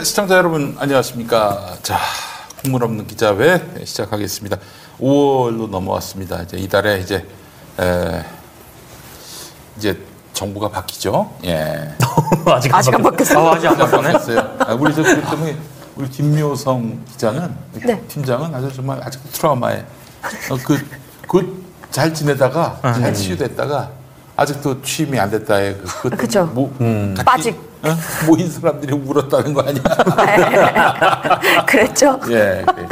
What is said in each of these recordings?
네, 시청자 여러분 안녕하십니까? 자, 국물 없는 기자회 시작하겠습니다. 5월로 넘어왔습니다. 이제 이달에 이제 에, 이제 정부가 바뀌죠. 예. 아직, 아직 안 바뀌었어요. 아, 아직 안. 바뀌었어요. 아, 우리 저 그것 때문에 우리 김묘성 기자는 네. 팀장은 아주 정말 아직 트라우마에 어, 그그잘 지내다가 잘 치유됐다가 아직도 취임이 안 됐다에 그, 그 그쵸. 모, 같이, 빠직. 어? 모인 사람들이 울었다는 거 아니야? 그랬죠? 예. 그래.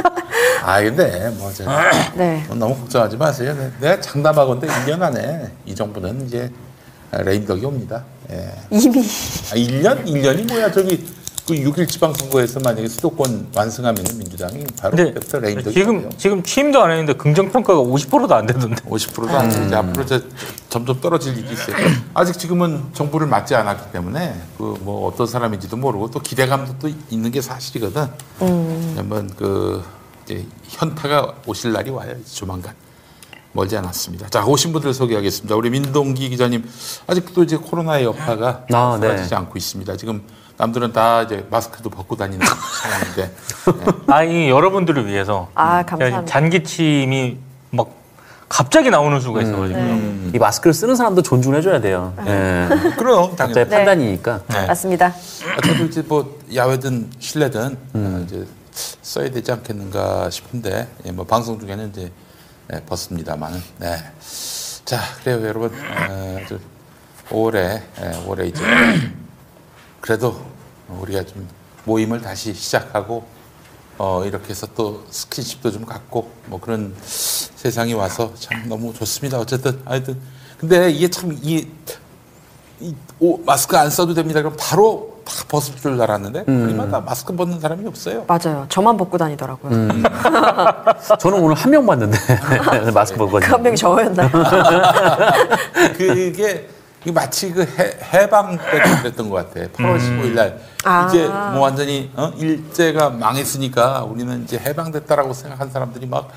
아 근데 뭐 제가 네. 너무 걱정하지 마세요. 네, 내가 장담하건대 1년 안에 이 정부는 이제 레임덕이 옵니다. 예. 이미 아, 1년? 1년이 뭐야? 저기 그 6일 지방선거에서 만약에 수도권 완승하면 민주당이 바로 근데 그때부터 레임덕이 지금. 지금 취임도 안 했는데 긍정 평가가 50%도 안 되던데. 50%도 안 되지. 앞으로 이제 점점 떨어질 일이 있어요. 아직 지금은 정부를 맡지 않았기 때문에 그 뭐 어떤 사람인지도 모르고 또 기대감도 또 있는 게 사실이거든. 한번 그 이제 현타가 오실 날이 와요. 조만간. 멀지 않았습니다. 자, 오신 분들 소개하겠습니다. 우리 민동기 기자님, 아직도 이제 코로나의 여파가 아, 네. 사라지지 않고 있습니다. 지금 남들은 다 이제 마스크도 벗고 다니는 상황인데, 아, 이 여러분들을 위해서 아 감사합니다. 잔기침이 막 갑자기 나오는 수가 있어가지고. 네. 이 마스크를 쓰는 사람도 존중해줘야 돼요. 예. 그럼 당연히. 각자의 판단이니까. 네. 맞습니다. 아, 저도 이제 뭐 야외든 실내든 어, 이제 써야 되지 않겠는가 싶은데 예, 뭐 방송 중에는 이제 예, 벗습니다만은 네. 자 그래요 여러분 어, 저 5월에 예, 올해 이제 그래도 우리가 좀 모임을 다시 시작하고 어, 이렇게 해서 또 스킨십도 좀 갖고 뭐 그런 세상이 와서 참 너무 좋습니다. 어쨌든 하여튼 근데 이게 참이 이, 오, 마스크 안 써도 됩니다. 그럼 바로 다 벗을 줄 알았는데 우리마다 마스크 벗는 사람이 없어요. 맞아요. 저만 벗고 다니더라고요. 음. 저는 오늘 한 명 봤는데 마스크 벗고 그 한 명이 저였나요? 그게 이게 마치 그 해, 해방 때 그랬던 것 같아. 8월 15일 날 아. 이제 뭐 완전히 어? 일제가 망했으니까 우리는 이제 해방됐다라고 생각한 사람들이 막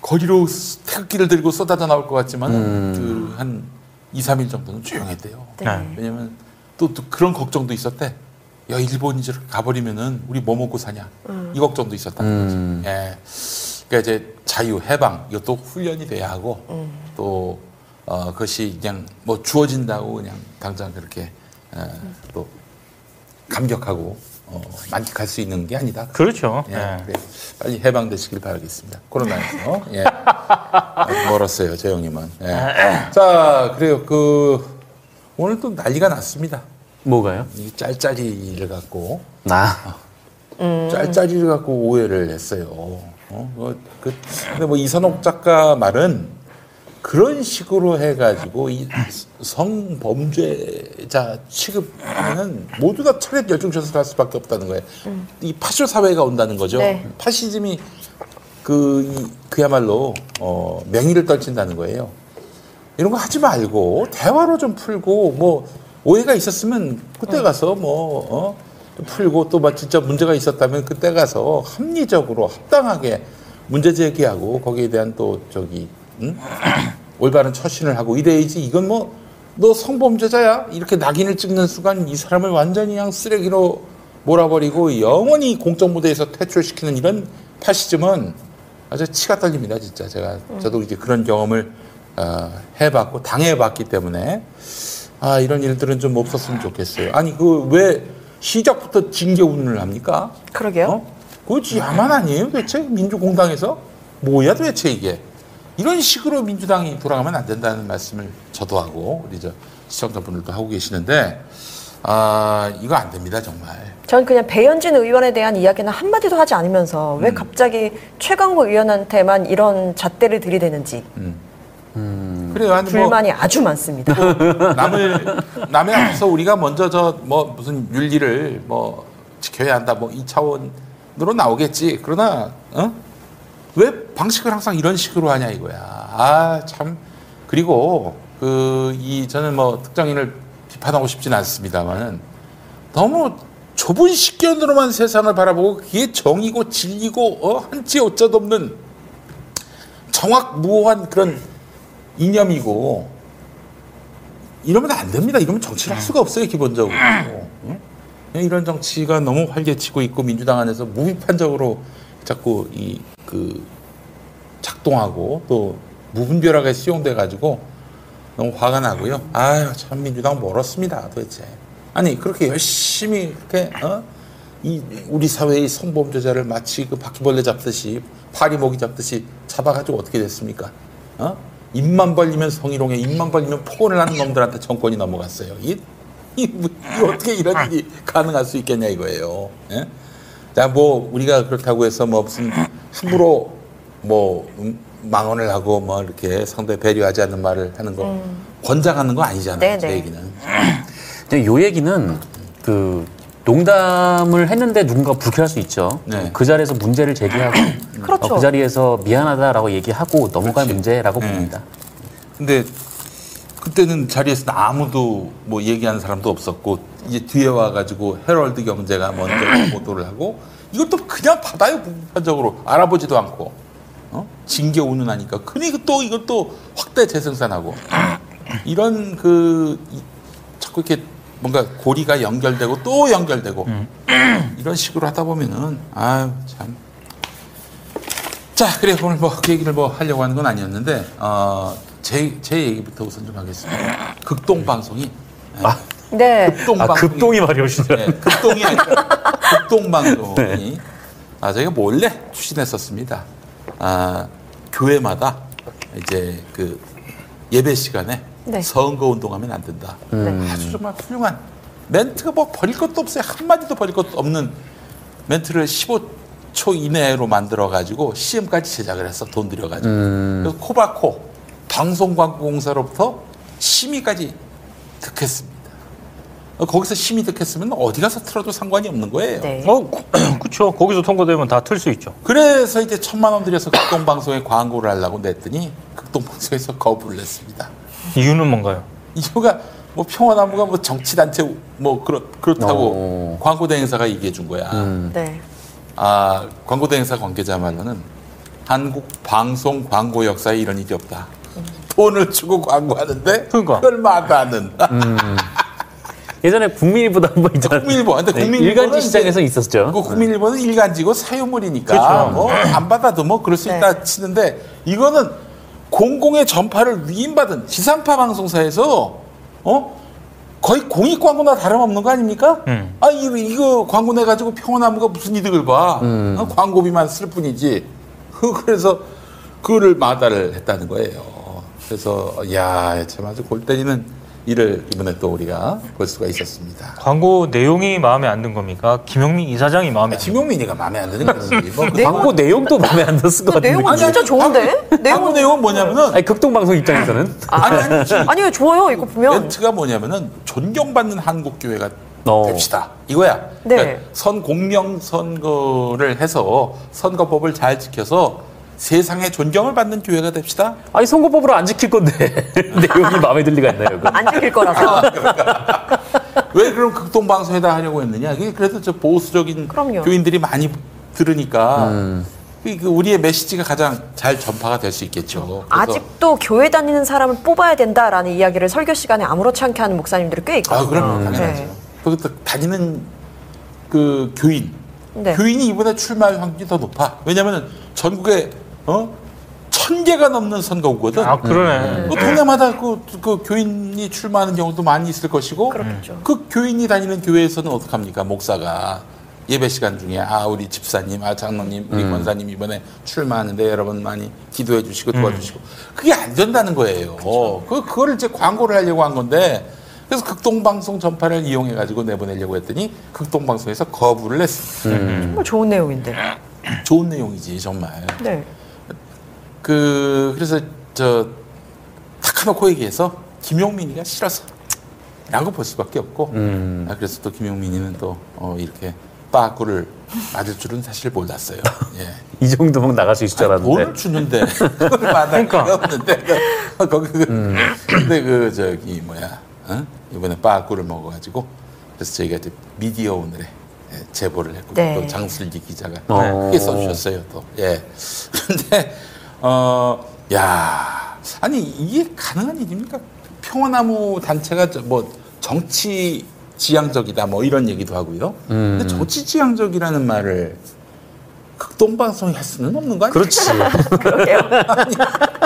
거리로 태극기를 들고 쏟아져 나올 것 같지만 그 한 2, 3일 정도는 조용했대요. 네. 왜냐면 또, 또 그런 걱정도 있었대. 야 일본이 저렇게 가버리면은 우리 뭐 먹고 사냐 이 걱정도 있었다는 거지. 예. 그러니까 이제 자유 해방 이것도 훈련이 돼야 하고 또 어, 그것이 그냥 뭐 주어진다고 그냥 당장 그렇게 어, 또 감격하고 어, 만끽할 수 있는 게 아니다. 그렇죠. 예, 예. 그래. 빨리 해방되시길 바라겠습니다. 코로나에서. 예. 아직 멀었어요, 저 형님은. 예. 자, 그래요. 그, 오늘 또 난리가 났습니다. 뭐가요? 이 짤짤이를 갖고, 나. 짤짤이를 갖고 오해를 했어요. 어? 뭐, 그, 근데 뭐 이선옥 작가 말은 그런 식으로 해가지고 이 성범죄자 취급하면 모두 다 철회 열중처사를 할 수밖에 없다는 거예요. 이 파쇼 사회가 온다는 거죠. 네. 파시즘이 그 이, 그야말로 어, 명의를 떨친다는 거예요. 이런 거 하지 말고 대화로 좀 풀고 뭐 오해가 있었으면 그때 가서 뭐 어, 좀 풀고 또 막 진짜 문제가 있었다면 그때 가서 합리적으로 합당하게 문제 제기하고 거기에 대한 또 저기 응? 올바른 처신을 하고 이래야지 이건 뭐 너 성범죄자야 이렇게 낙인을 찍는 순간 이 사람을 완전히 그냥 쓰레기로 몰아버리고 영원히 공적 무대에서 퇴출시키는 이런 파시즘은 아주 치가 떨립니다 진짜 제가 저도 이제 그런 경험을 어, 해봤고 당해봤기 때문에 아 이런 일들은 좀 없었으면 좋겠어요 아니 그 왜 시작부터 징계운을 합니까? 그러게요. 어? 그거 야만 아니에요 대체 민주공당에서 뭐야 도대체 이게 이런 식으로 민주당이 돌아가면 안 된다는 말씀을 저도 하고 우리 저 시청자분들도 하고 계시는데 아 이거 안 됩니다 정말. 전 그냥 배현진 의원에 대한 이야기는 한마디도 하지 않으면서 왜 갑자기 최강욱 의원한테만 이런 잣대를 들이대는지. 그래요. 아니 뭐 불만이 아주 많습니다. 남을 남의 앞에서 우리가 먼저 저 뭐 무슨 윤리를 뭐 지켜야 한다 뭐 이 차원으로 나오겠지. 그러나 어? 왜 방식을 항상 이런 식으로 하냐 이거야 아 참 그리고 그 이 저는 뭐 특정인을 비판하고 싶지는 않습니다만은 너무 좁은 식견으로만 세상을 바라보고 그게 정이고 진리고 어 한치 어쩌도 없는 정확무오한 그런 이념이고 이러면 안 됩니다. 이러면 정치를 할 수가 없어요, 기본적으로. 응? 이런 정치가 너무 활개치고 있고 민주당 안에서 무비판적으로 자꾸 이 그 작동하고 또 무분별하게 수용돼 가지고 너무 화가 나고요. 아유 참 민주당 멀었습니다 도대체. 아니 그렇게 열심히 이렇게 어? 이 우리 사회의 성범죄자를 마치 그 바퀴벌레 잡듯이 파리 모기 잡듯이 잡아가지고 어떻게 됐습니까? 어? 입만 벌리면 성희롱에 입만 벌리면 폭언을 하는 놈들한테 정권이 넘어갔어요. 이, 이, 뭐- 이 어떻게 이런 일이 가능할 수 있겠냐 이거예요. 예? 자, 뭐 우리가 그렇다고 해서 뭐 무슨 함부로 뭐 음, 망언을 하고 뭐 이렇게 상대 배려하지 않는 말을 하는 거 권장하는 거 아니잖아요. 네네. 제 얘기는. 근데 요 얘기는 그 농담을 했는데 누군가 불쾌할 수 있죠. 네. 그 자리에서 문제를 제기하고 그렇죠. 어, 그 자리에서 미안하다라고 얘기하고 넘어갈 그렇지. 문제라고 네. 봅니다. 근데 그때는 자리에서 아무도 뭐 얘기하는 사람도 없었고 이제 뒤에 와가지고 헤럴드 경제가 먼저 보도를 하고 이것도 그냥 받아요 부분적으로. 알아보지도 않고. 어? 징계 운운하니까. 그니 또 이것도 확대 재생산하고. 이런 그 이- 자꾸 이렇게 뭔가 고리가 연결되고 또 연결되고. 이런 식으로 하다 보면은 아유 참. 자, 그래. 오늘 뭐 그 얘기를 뭐 하려고 하는 건 아니었는데 어, 제, 제 얘기부터 우선 좀 하겠습니다. 극동 방송이 네. 극동 아, 방송이 급동이 말이 줄 네. 극동이 아니라 극동 방송이 아 저희가 몰래 추진했었습니다. 아 교회마다 이제 그 예배 시간에 네. 선거 운동하면 안 된다. 네. 아주 정말 훌륭한 멘트가 뭐 버릴 것도 없어요. 한 마디도 버릴 것도 없는 멘트를 15초 이내로 만들어 가지고 CM까지 제작을 했어 돈 들여 가지고 그래서 코바코 방송광고공사로부터 심의까지 득했습니다. 어, 거기서 심의 득했으면 어디 가서 틀어도 상관이 없는 거예요. 네. 어, 그렇죠. 거기서 통과되면 다 틀 수 있죠. 그래서 이제 천만 원 들여서 극동방송에 광고를 하려고 냈더니 극동방송에서 거부를 냈습니다. 이유는 뭔가요? 이유가 뭐 평화나무가 뭐 정치단체 뭐 그렇, 그렇다고 어. 광고 대행사가 얘기해 준 거야. 네. 아 광고 대행사 관계자 말로는 한국 방송 광고 역사에 이런 일이 없다. 돈을 주고 광고하는데 그러니까. 그걸 마다하는 예전에 국민일보도 한 번 있잖아요. 국민일보. 근데 네, 국민일보는 일간지 시장에서 있었죠. 그 국민일보는 일간지고 사유물이니까 그렇죠. 뭐안 받아도 뭐 그럴 수 네. 있다 치는데 이거는 공공의 전파를 위임받은 지상파 방송사에서 어 거의 공익 광고나 다름없는 거 아닙니까? 음. 아 이거, 이거 광고 내 가지고 평화나무가 무슨 이득을 봐? 어, 광고비만 쓸 뿐이지. 그- 그래서 그거를 마다를 했다는 거예요. 그래서 야참 아주 골 때리는 일을 이번에 또 우리가 볼 수가 있었습니다. 광고 내용이 마음에 안 든 겁니까? 김영민 이사장이 마음에 안 든. 김용민이가 마음에 안 드는 거지. 뭐 그- 광고 내용도 마음에 안 들었을 것 같은데. 내용은 진짜 좋은데? 광고 내용은 내용은 뭐냐면은 아니 극동 방송 입장에서는 아니 아니 아니요 좋아요 이거 보면 멘트가 뭐냐면은 존경받는 한국 교회가 어. 됩시다 이거야. 네. 그러니까 선 공명 선거를 해서 선거법을 잘 지켜서 세상에 존경을 받는 교회가 됩시다. 아니 선거법으로 안 지킬 건데 내용이 마음에 들 리가 있나요? 그거? 안 지킬 거라서 왜 그럼 극동 방송에다 하려고 했느냐? 이게 그래도 저 보수적인 그럼요. 교인들이 많이 들으니까 음. 이- 그 우리의 메시지가 가장 잘 전파가 될 수 있겠죠. 그래서 아직도 교회 다니는 사람을 뽑아야 된다라는 이야기를 설교 시간에 아무렇지 않게 하는 목사님들이 꽤 있거든요. 아, 그럼 당연하죠. 네. 그것도 다니는 그 교인, 네. 교인이 이번에 출마할 확률이 더 높아. 왜냐면은 전국에 어? 천 개가 넘는 선거구거든. 아 그러네. 그 동네마다 그, 그 교인이 출마하는 경우도 많이 있을 것이고, 그렇겠죠. 그 교인이 다니는 교회에서는 어떡합니까? 목사가 예배 시간 중에 아 우리 집사님, 아 장로님, 우리 권사님 이번에 출마하는데 여러분 많이 기도해 주시고 도와주시고 그게 안 된다는 거예요. 그 그거를 이제 광고를 하려고 한 건데 그래서 극동방송 전파를 이용해 가지고 내보내려고 했더니 극동방송에서 거부를 했습니다. 정말 좋은 내용인데. 좋은 내용이지 정말. 네. 그 그래서 저 탁해놓고 얘기해서 김용민이가 싫어서 라고 볼 수밖에 없고 음. 아, 그래서 또 김용민이는 또 어, 이렇게 빠꾸를 맞을 줄은 사실 몰랐어요. 예. 이 정도면 나갈 수 있을 줄 돈을 알았는데. 주는데 그걸 받을 그러니까. 가 없는데 그- 거기 그 근데 그 저기 뭐야 어? 이번에 빠꾸를 먹어가지고 그래서 저희가 이제 미디어 오늘에 예, 제보를 했고 네. 또 장슬기 기자가 어. 크게 써주셨어요 또 예. 그런데 어 야 아니 이게 가능한 일입니까? 평화나무 단체가 저뭐 정치 지향적이다 뭐 이런 얘기도 하고요. 음. 근데 정치 지향적이라는 말을 극동방송이 할 수는 없는 거 아니에요? 그렇지. 그러게요.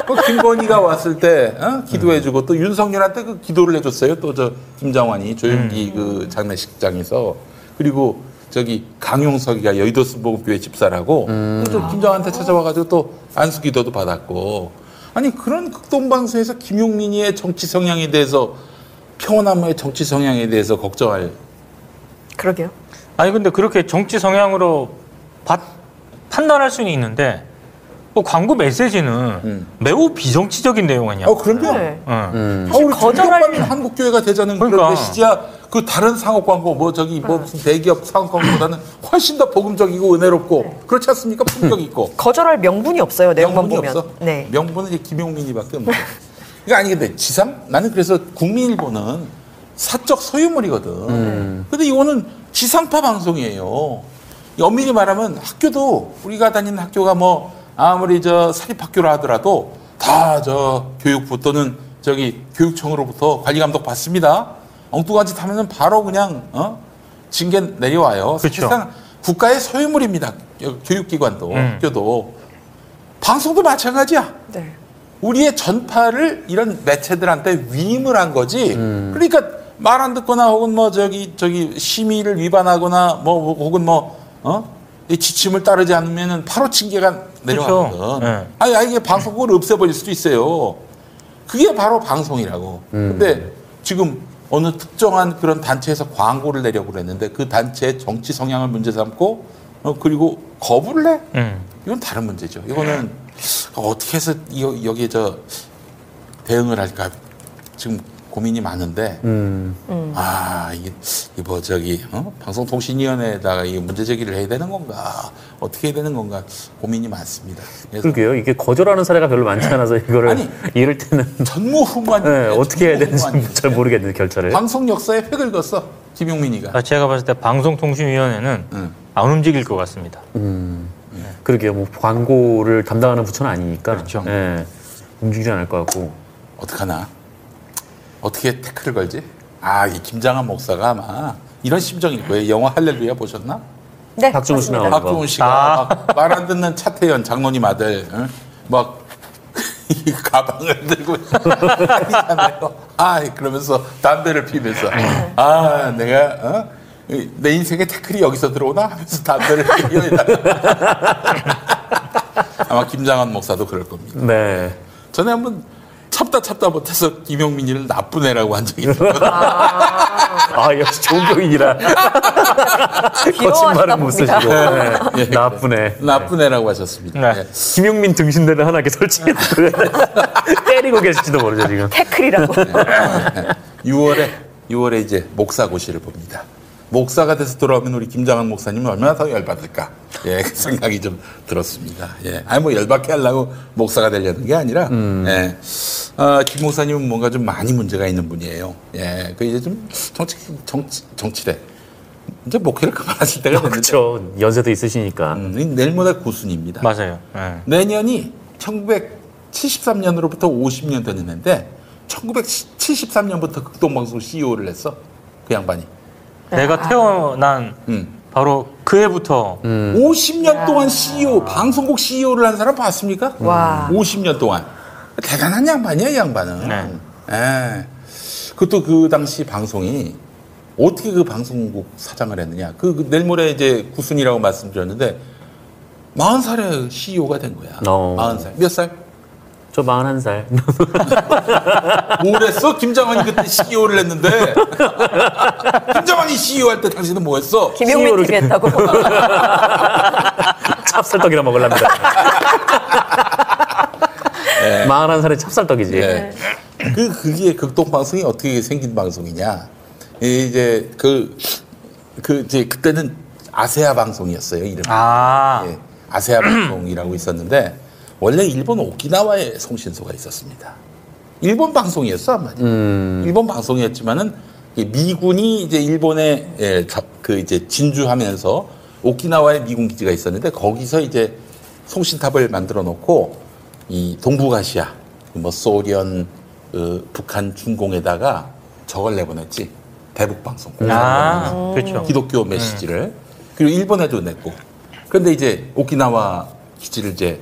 그 김건희가 왔을 때 어? 기도해주고 또 윤석열한테 그 기도를 해줬어요. 또 저 김장환이 조용기 그 장례식장에서 그리고 저기 강용석이가 여의도 수목교회 집사라고 또 김장환한테 찾아와가지고 또 안수 기도도 받았고 아니 그런 극동방송에서 김용민이의 정치 성향에 대해서 평화나무의 정치 성향에 대해서 걱정할 그러게요. 아니 근데 그렇게 정치 성향으로 바- 판단할 수는 있는데 뭐 광고 메시지는 음. 매우 비정치적인 내용 아니야. 어 그럼요. 네. 응. 음. 아, 우리 거절할 거절하면 한국 교회가 되자는 그런 그러니까. 메시지야. 그 다른 상업 광고 뭐 저기 뭐 무슨 대기업 상업 광고보다는 훨씬 더 복음적이고 은혜롭고 그렇지 않습니까? 품격 있고. 거절할 명분이 없어요. 내용만 명분이 보면. 없어. 네. 명분은 이제 김용민이밖에 없는. 그러니까 아니 근데 지상 나는 그래서 국민일보는 사적 소유물이거든. 음. 근데 이거는 지상파 방송이에요. 엄밀히 말하면 학교도 우리가 다니는 학교가 뭐 아무리 저 사립학교라 하더라도 다 저 교육부 또는 저기 교육청으로부터 관리 감독 받습니다. 엉뚱한 짓 하면은 바로 그냥 어 징계 내려와요. 그쵸. 사실상 국가의 소유물입니다. 교육기관도 음. 학교도 방송도 마찬가지야. 네. 우리의 전파를 이런 매체들한테 위임을 한 거지. 그러니까 말 안 듣거나 혹은 뭐 저기 저기 심의를 위반하거나 뭐 혹은 뭐 어? 이 지침을 따르지 않으면은 바로 징계가 내려가거든. 그렇죠. 네. 아니, 아니 이게 방송국을 없애버릴 수도 있어요. 그게 바로 방송이라고. 근데 지금 어느 특정한 그런 단체에서 광고를 내려고 그랬는데 그 단체의 정치 성향을 문제 삼고 어, 그리고 거부를 해? 응. 이건 다른 문제죠. 이거는 어떻게 해서 이- 여기에 저 대응을 할까 지금 고민이 많은데 음. 아 이게 이뭐 저기 어? 방송통신위원회에다가 이 문제 제기를 해야 되는 건가 어떻게 해야 되는 건가 고민이 많습니다. 그러게요. 이게 거절하는 사례가 별로 많지 않아서 이거를 아니, 이럴 때는 전무후무한 네. 어떻게 해야 되는지 잘 모르겠는데 결차를. 방송 역사에 획을 그었어 김용민이가. 아, 제가 봤을 때 방송통신위원회는 응. 안 움직일 것 같습니다. 음. 그러게요. 뭐 광고를 담당하는 부처는 아니니까. 그렇죠. 예. 움직이지 않을 것 같고. 어떡하나? 어떻게 태클을 걸지? 아, 이 김장한 목사가 아마 이런 심정일 거예요. 영화 할렐루야 보셨나? 네. 박정우 씨. 나오는 거. 박종훈 씨가 말안 듣는 차태현 장로님 아들 응? 막 이 가방을 들고. 아 그러면서 담배를 피면서 아 내가 어? 이내 인생에 태클이 여기서 들어오나 하면서 담배를 피우다 아마 김장한 목사도 그럴 겁니다. 네. 전에 한번 참다 참다 못해서 김용민이를 나쁜 애라고 한 적이 있어요. 아, 역시 좋은 병인이라. 거짓말은 못 쓰시고. 봅니다. 네. 나쁘네. 나쁜 애라고 하셨습니다. 네. 예. 김용민 등신대를 하나 이렇게 설치해놓고 때리고 계실지도 모르죠, 지금. 태클이라고. 6월에 6월에 이제 목사고시를 봅니다. 목사가 돼서 돌아오면 우리 김장한 목사님은 얼마나 더 열받을까? 예, 그 생각이 좀 들었습니다. 예, 아니 뭐 열받게 하려고 목사가 되려는 게 아니라, 예, 아, 김 목사님은 뭔가 좀 많이 문제가 있는 분이에요. 예, 그 이제 좀 정치 정치 정치래. 이제 목회를 그만하실 때가 됐는데, 그렇죠. 연세도 있으시니까. 음, 내일 모레 구순입니다. 맞아요. 예. 내년이 1973년으로부터 50년 되는 해인데 1973년부터 극동방송 CEO를 했어 그 양반이 내가 태어난 음. 바로 그 해부터 50년 동안 CEO 방송국 CEO를 한 사람 봤습니까? 와. 50년 동안 대단한 양반이야 이 양반은 네. 예. 그것도 그 당시 방송이 어떻게 그 방송국 사장을 했느냐 그, 그 내일 모레 이제 구순이라고 말씀드렸는데 40살에 CEO가 된 거야 어. 40살 몇 살? 저 41살. 뭘 했어? 김장환이 그때 CEO를 했는데 김장환이 CEO 할 때 당신은 뭐 했어? 김용민 CEO를 TV 했다고. 찹쌀떡이나 먹으랍니다. 네. 41살에 찹쌀떡이지. 예. 그 그게 극동 방송이 어떻게 생긴 방송이냐? 이제 그 그 이제 그때는 아세아 방송이었어요 이름이. 아 예, 아세아 방송이라고 있었는데 원래 일본 오키나와에 송신소가 있었습니다. 일본 방송이었어 한마디. 음. 일본 방송이었지만은 이 미군이 이제 일본에 예, 저- 그 이제 진주하면서 오키나와에 미군 기지가 있었는데 거기서 이제 송신탑을 만들어 놓고 이 동북아시아 뭐 소련, 그 북한 중공에다가 저걸 내보냈지 대북 방송 아, 그렇죠. 기독교 메시지를 그리고 일본에도 냈고 그런데 이제 오키나와 기지를 이제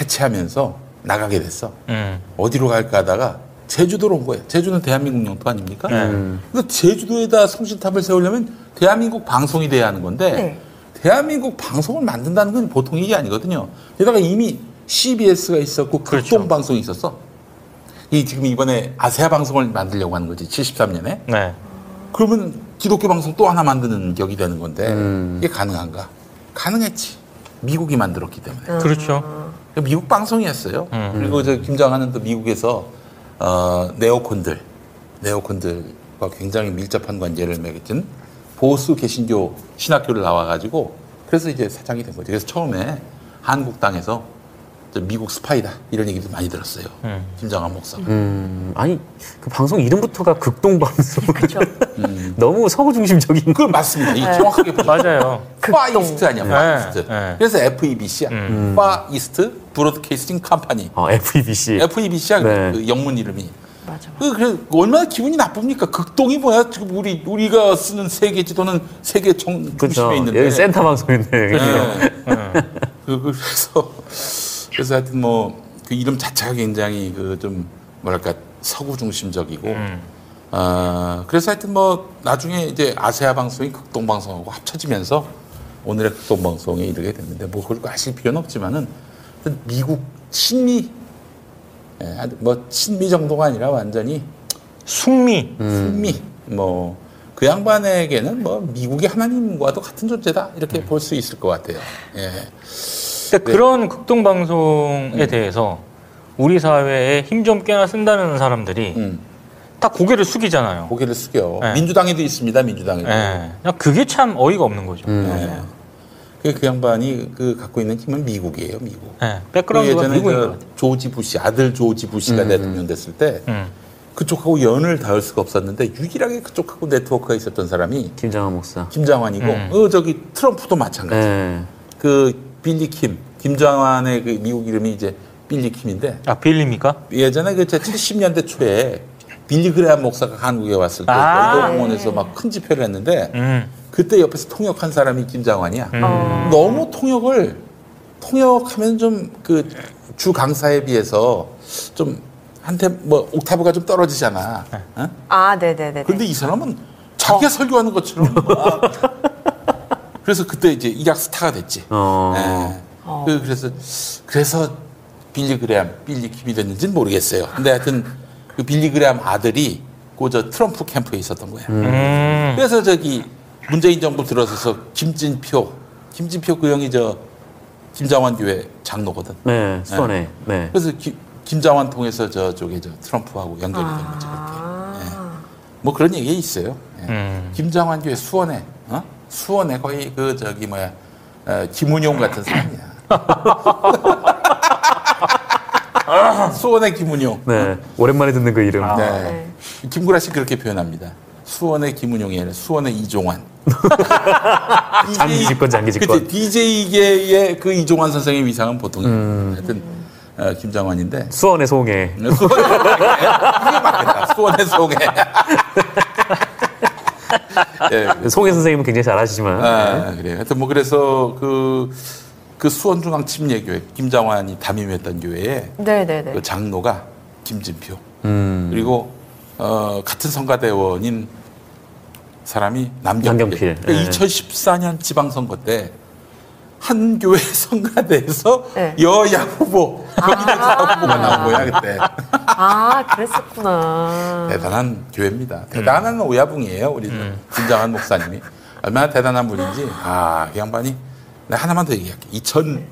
해체하면서 나가게 됐어 음. 어디로 갈까 하다가 제주도로 온 거예요 제주는 대한민국 영토 아닙니까? 네. 근데 제주도에다 송신탑을 세우려면 대한민국 방송이 돼야 하는 건데 네. 대한민국 방송을 만든다는 건 보통 일이 아니거든요. 게다가 이미 CBS가 있었고 그렇죠. 극동 방송이 있었어. 이 지금 이번에 아세아 방송을 만들려고 하는 거지 73년에. 네. 그러면 기독교 방송 또 하나 만드는 격이 되는 건데 음. 이게 가능한가? 가능했지. 미국이 만들었기 때문에. 그렇죠. 미국 방송이었어요. 음. 그리고 저 김장하는 또 미국에서 어, 네오콘들, 네오콘들과 굉장히 밀접한 관계를 맺은 보수 개신교 신학교를 나와가지고 그래서 이제 사장이 된 거죠. 그래서 처음에 한국 땅에서 저 미국 스파이다 이런 얘기도 많이 들었어요. 음. 김장한 목사. 음, 아니 그 방송 이름부터가 극동 방송. 그렇죠. 너무 서구 중심적인. 그건 맞습니다. 이 정확하게. 맞아요. Far East 아니야, 네, Far East. 네. 그래서 FEBC야. Far East Broadcasting Company. 어, FEBC. FEBC야 네. 그 영문 이름이. 맞아. 그, 그래, 얼마나 기분이 나쁩니까? 극동이 뭐야? 지금 우리, 우리가 쓰는 세계 지도는 세계 정. 중심에 있는데. 여기 센터 방송인데. 네. 그, 그래서, 그래서 하여튼 뭐, 그 이름 자체가 굉장히 그 좀, 뭐랄까, 서구 중심적이고, 음. 어, 그래서 하여튼 뭐, 나중에 이제 아세아 방송이 극동 방송하고 합쳐지면서 오늘의 극동 방송에 이르게 됐는데, 뭐, 그걸 아실 필요는 없지만은, 미국 친미, 예, 뭐, 친미 정도가 아니라 완전히 숙미. 승미 뭐그 양반에게는 뭐 미국의 하나님과도 같은 존재다 이렇게 볼수 있을 것 같아요. 예. 근데 그런 극동 방송에 대해서 우리 사회에 힘 좀 꽤나 쓴다는 사람들이 음, 다 고개를 숙이잖아요. 고개를 숙여. 네. 민주당에도 있습니다. 민주당에도. 예. 그냥 그게 참 어이가 없는 거죠. 예. 그, 그 양반이 그 갖고 있는 힘은 미국이에요. 미국. 예. 그 백그라운드가 예전에 미국인 같아요. 조지 부시 아들 조지 부시가 대통령 됐을 때 음. 그쪽하고 연을 닿을 수가 없었는데 유일하게 그쪽하고 네트워크가 있었던 사람이 김장한 목사. 김장환이고 음. 어 저기 트럼프도 마찬가지. 네. 그 빌리 킴 김장환의 그 미국 이름이 이제 빌리 킴인데 아, 빌립니까? 예전에 그 70년대 초에 빌리 그레한 목사가 한국에 왔을 때 아. 여의도공원에서 막 큰 집회를 했는데 음. 그때 옆에서 통역한 사람이 김장환이야. 음. 너무 통역을 통역하면 좀 그 주 강사에 비해서 좀 한테 뭐 옥타브가 좀 떨어지잖아. 어? 아, 네네네. 근데 이 사람은 자기가 설교하는 것처럼 막 그래서 그때 이제 이락 스타가 됐지. 어. 예. 그, 그래서 그래서 빌리 그레암, 빌리 킴이 됐는지는 모르겠어요. 근데 하여튼 그 빌리 그레암 아들이 그저 트럼프 캠프에 있었던 거야. 음. 그래서 저기 문재인 정부 들어서서 김진표, 김진표 그 형이 저 김장환 교회 장로거든. 네. 수원에. 네. 그래서 기- 김장환 통해서 저쪽에 저 트럼프하고 연결이 된 거지 그렇게. 예. 뭐 그런 얘기 있어요. 예. 음. 김장환 교회 수원에, 어? 수원에 거의 그 저기 뭐야 어, 김은용 같은 사람이야. 수원의 김은용. 네. 오랜만에 듣는 그 이름. 네. 김구라 씨 그렇게 표현합니다. 수원의 김은용이 아니라 수원의 이종환. 장기 집권, 장기 집권. 그치, DJ계의 그 이종환 선생의 위상은 보통 하여튼 어, 김장환인데 수원의 송해. 수원의 송해. 이게 맞겠다. 수원의 송해. 예, 송해 선생님은 굉장히 잘하시지만. 아, 그래요. 하여튼 뭐 그래서 그, 그 수원중앙 침례교회 김장환이 담임했던 교회에 네네네. 그 장로가 김진표 음. 그리고 어, 같은 성가대원인 사람이 남경필. 남경필. 그러니까 네. 2014년 지방선거 때 한 교회 성가대에서 네. 여야 후보, 여기다 후보가 나온 거야 그때. 아, 그랬었구나. 대단한 교회입니다. 대단한 오야붕이에요, 우리 김장한 목사님이. 얼마나 대단한 분인지. 아, 그 양반이. 내가 하나만 더 얘기할게. 2000,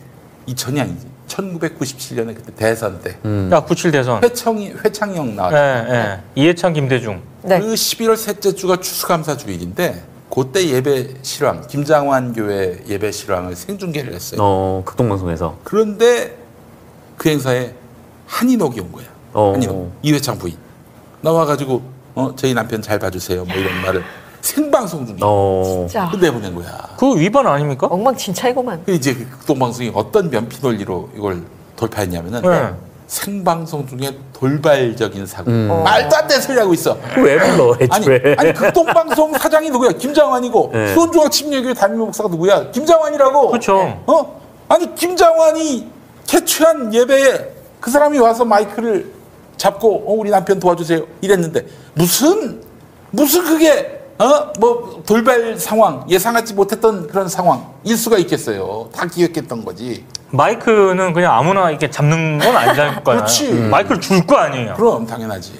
2000이 아니지. 1997년에 그때 대선 때. 야, 97 대선. 회청이, 회창형 예, 나왔죠. 예. 이해창, 김대중. 네. 그 11월 셋째 주가 추수감사 주일인데, 그때 예배 실황, 김장환 교회 예배 실황을 생중계를 했어요. 어, 극동방송에서. 그런데 그 행사에 한인옥이 온 거야. 어. 한인옥. 이회창 부인. 나와가지고, 어, 저희 남편 잘 봐주세요. 뭐 이런 말을 생방송 중에 어. 진짜. 그 내보낸 거야. 그거 위반 아닙니까? 엉망진창이구만. 그 이제 그 극동방송이 어떤 면피 논리로 이걸 돌파했냐면은 네. 생방송 중에 돌발적인 사고. 음. 말도 안 되는 소리 하고 있어. 왜 불러 아니, 애초에? 아니 극동방송 사장이 누구야? 김장환이고 네. 수원중앙 침례교회 담임 목사가 누구야? 김장환이라고. 그렇죠. 어? 아니 김장환이 개최한 예배에 그 사람이 와서 마이크를 잡고 어, 우리 남편 도와주세요 이랬는데 무슨 무슨 그게 어 뭐 돌발 상황 예상하지 못했던 그런 상황일 수가 있겠어요. 다 기획했던 거지. 마이크는 그냥 아무나 이렇게 잡는 건 아니잖아요. 그렇지. 음. 마이크를 줄 거 아니에요. 그럼 당연하지.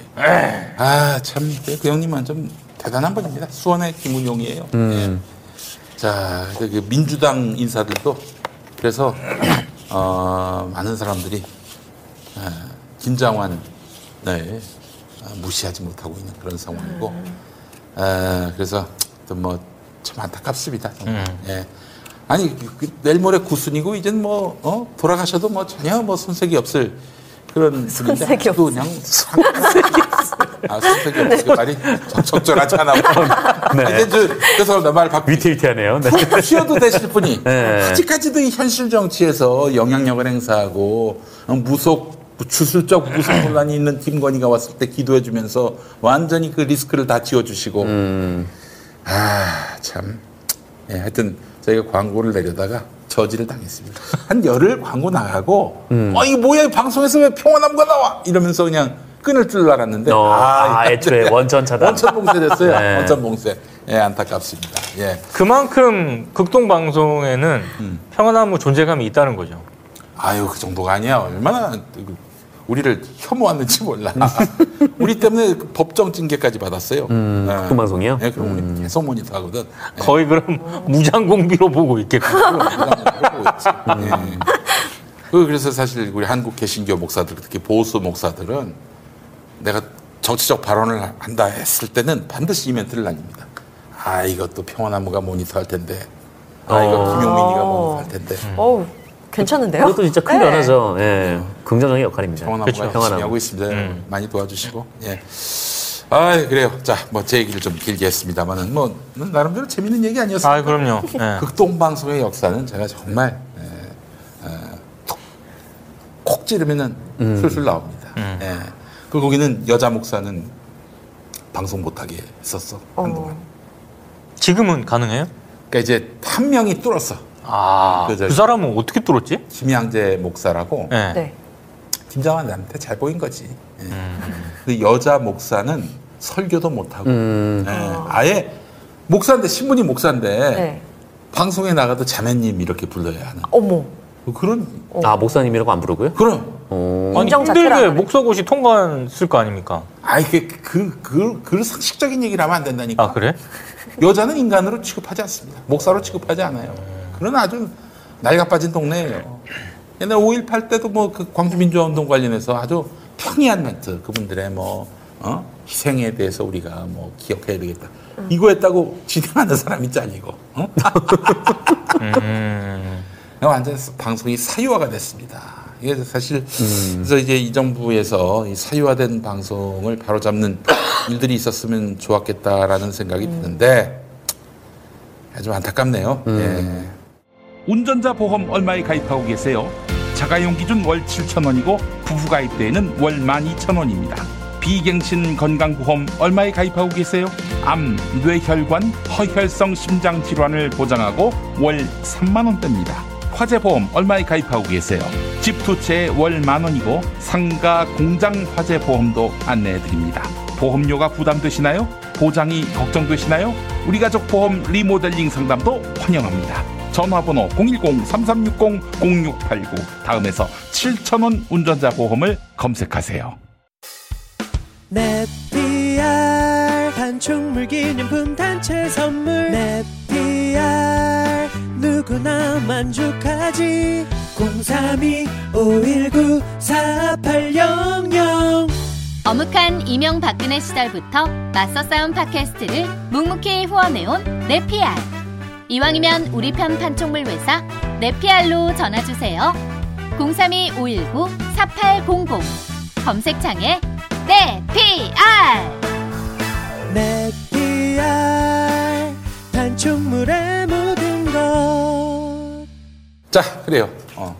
아 참 그 형님은 좀 대단한 분입니다. 수원의 김은용이에요. 예. 자, 그, 그 민주당 인사들도 그래서 어, 많은 사람들이 아, 김장환 네, 아, 무시하지 못하고 있는 그런 상황이고 아, 그래서 뭐 참 안타깝습니다. 정말. 예. 아니 그, 그 내일 모레 구순이고 이젠 뭐 어? 돌아가셔도 뭐 전혀 뭐 손색이 없을 그런 분인데 손색이 아직도 그냥 아 손색이 없을 그 말이 적- 적절하지 않아. 네. 아, 이제 저 죄송합니다 말 바꾸. 위태위태하네요. 네. 푹 쉬어도 되실 분이 네. 아직까지도 이 현실 정치에서 영향력을 행사하고 어, 무속 주술적 논란이 있는 김건희가 왔을 때 기도해 주면서 완전히 그 리스크를 다 지워주시고 아참 예, 하여튼 저희가 광고를 내려다가 저지를 당했습니다. 한 열흘 광고 나가고 어 이거 뭐야 이 방송에서 왜 평화나무가 나와 이러면서 그냥 끊을 줄 알았는데 어, 아, 이거 애초에 완전- 원천 차단. 원천 봉쇄됐어요. 네. 원천 봉쇄. 예, 안타깝습니다. 예. 그만큼 극동 방송에는 음. 평화나무 존재감이 있다는 거죠. 아유 그 정도가 아니야. 얼마나 그 우리를 혐오하는지 몰라. 우리 때문에 그 법정 징계까지 받았어요. 음, 예. 극동방송이요? 네, 그럼 우리 계속 모니터하거든. 예. 거의 그럼 무장공비로 보고 있겠고. 예. 그 그래서 사실 우리 한국 개신교 목사들 특히 보수 목사들은 내가 정치적 발언을 한다 했을 때는 반드시 이멘트를 날립니다. 아 이것도 평화나무가 모니터할 텐데. 아 이거 어. 김용민이가 모니터할 텐데. 어우, 괜찮은데요? 그것도 진짜 큰 네. 변화죠. 예. 긍정적인 역할입니다. 그렇죠. 열심히 평화나무. 하고 있습니다. 음. 많이 도와주시고. 예. 아 그래요. 자, 뭐 제 얘기를 좀 길게 했습니다만은 뭐 나름대로 재밌는 얘기 아니었어요. 아, 그럼요. 예. 극동 방송의 역사는 제가 정말 에, 에, 톡, 콕 찌르면은 술술 나옵니다. 음. 예. 그 거기는 여자 목사는 방송 못하게 했었어 한동안. 지금은 가능해요? 그러니까 이제 한 명이 뚫었어. 아, 그 저- 그 사람은 어떻게 뚫었지? 김양재 목사라고 예. 네. 김장환한테 잘 보인 거지. 예. 음. 그 여자 목사는 설교도 못하고 음. 예. 아예 목사인데 신분이 목사인데 네. 방송에 나가도 자매님 이렇게 불러야 하는 어머. 그런 아, 목사님이라고 안 부르고요? 그런 어. 아니, 힘들게. 목사고시 통과했을 거 아닙니까? 아 이게 그, 그, 그 상식적인 얘기를 하면 안 된다니까. 아, 그래? 여자는 인간으로 취급하지 않습니다. 목사로 취급하지 않아요. 그런 아주 날가 빠진 동네예요. 옛날 5.18 때도 뭐 그 광주민주화운동 관련해서 아주 평이한 멘트, 그분들의 뭐, 어? 희생에 대해서 우리가 뭐 기억해야 되겠다. 이거 했다고 진행하는 사람이 잘리고, 어? 음. 완전 방송이 사유화가 됐습니다. 이게 사실 그래서 이제 이 정부에서 이 사유화된 방송을 바로잡는 일들이 있었으면 좋았겠다라는 생각이 드는데 아주 안타깝네요. 예. 운전자 보험 얼마에 가입하고 계세요? 자가용 기준 월 7,000원이고 부부 가입대에는 월 12,000원입니다. 비갱신 건강보험 얼마에 가입하고 계세요? 암, 뇌혈관, 허혈성 심장 질환을 보장하고 월 3만 원대입니다. 화재보험 얼마에 가입하고 계세요? 집 두 채에 월만 원이고 상가 공장 화재 보험도 안내해 드립니다. 보험료가 부담되시나요? 보장이 걱정되시나요? 우리 가족 보험 리모델링 상담도 환영합니다. 전화번호 010-3360-0689 다음에서 7,000원 운전자 보험을 검색하세요. 넷피알 단축물 기념품 단체 선물 넷피알 누구나 만족하지 032 519 4800 어묵한 이명박근혜 시절부터 맞서 싸운 팟캐스트를 묵묵히 후원해온 네피알. 이왕이면 우리 편 판촉물 회사 네피알로 전화 주세요. 032-519-4800 검색창에 네피알! 넷피알 단축물의 모든 것 자, 그래요. 어.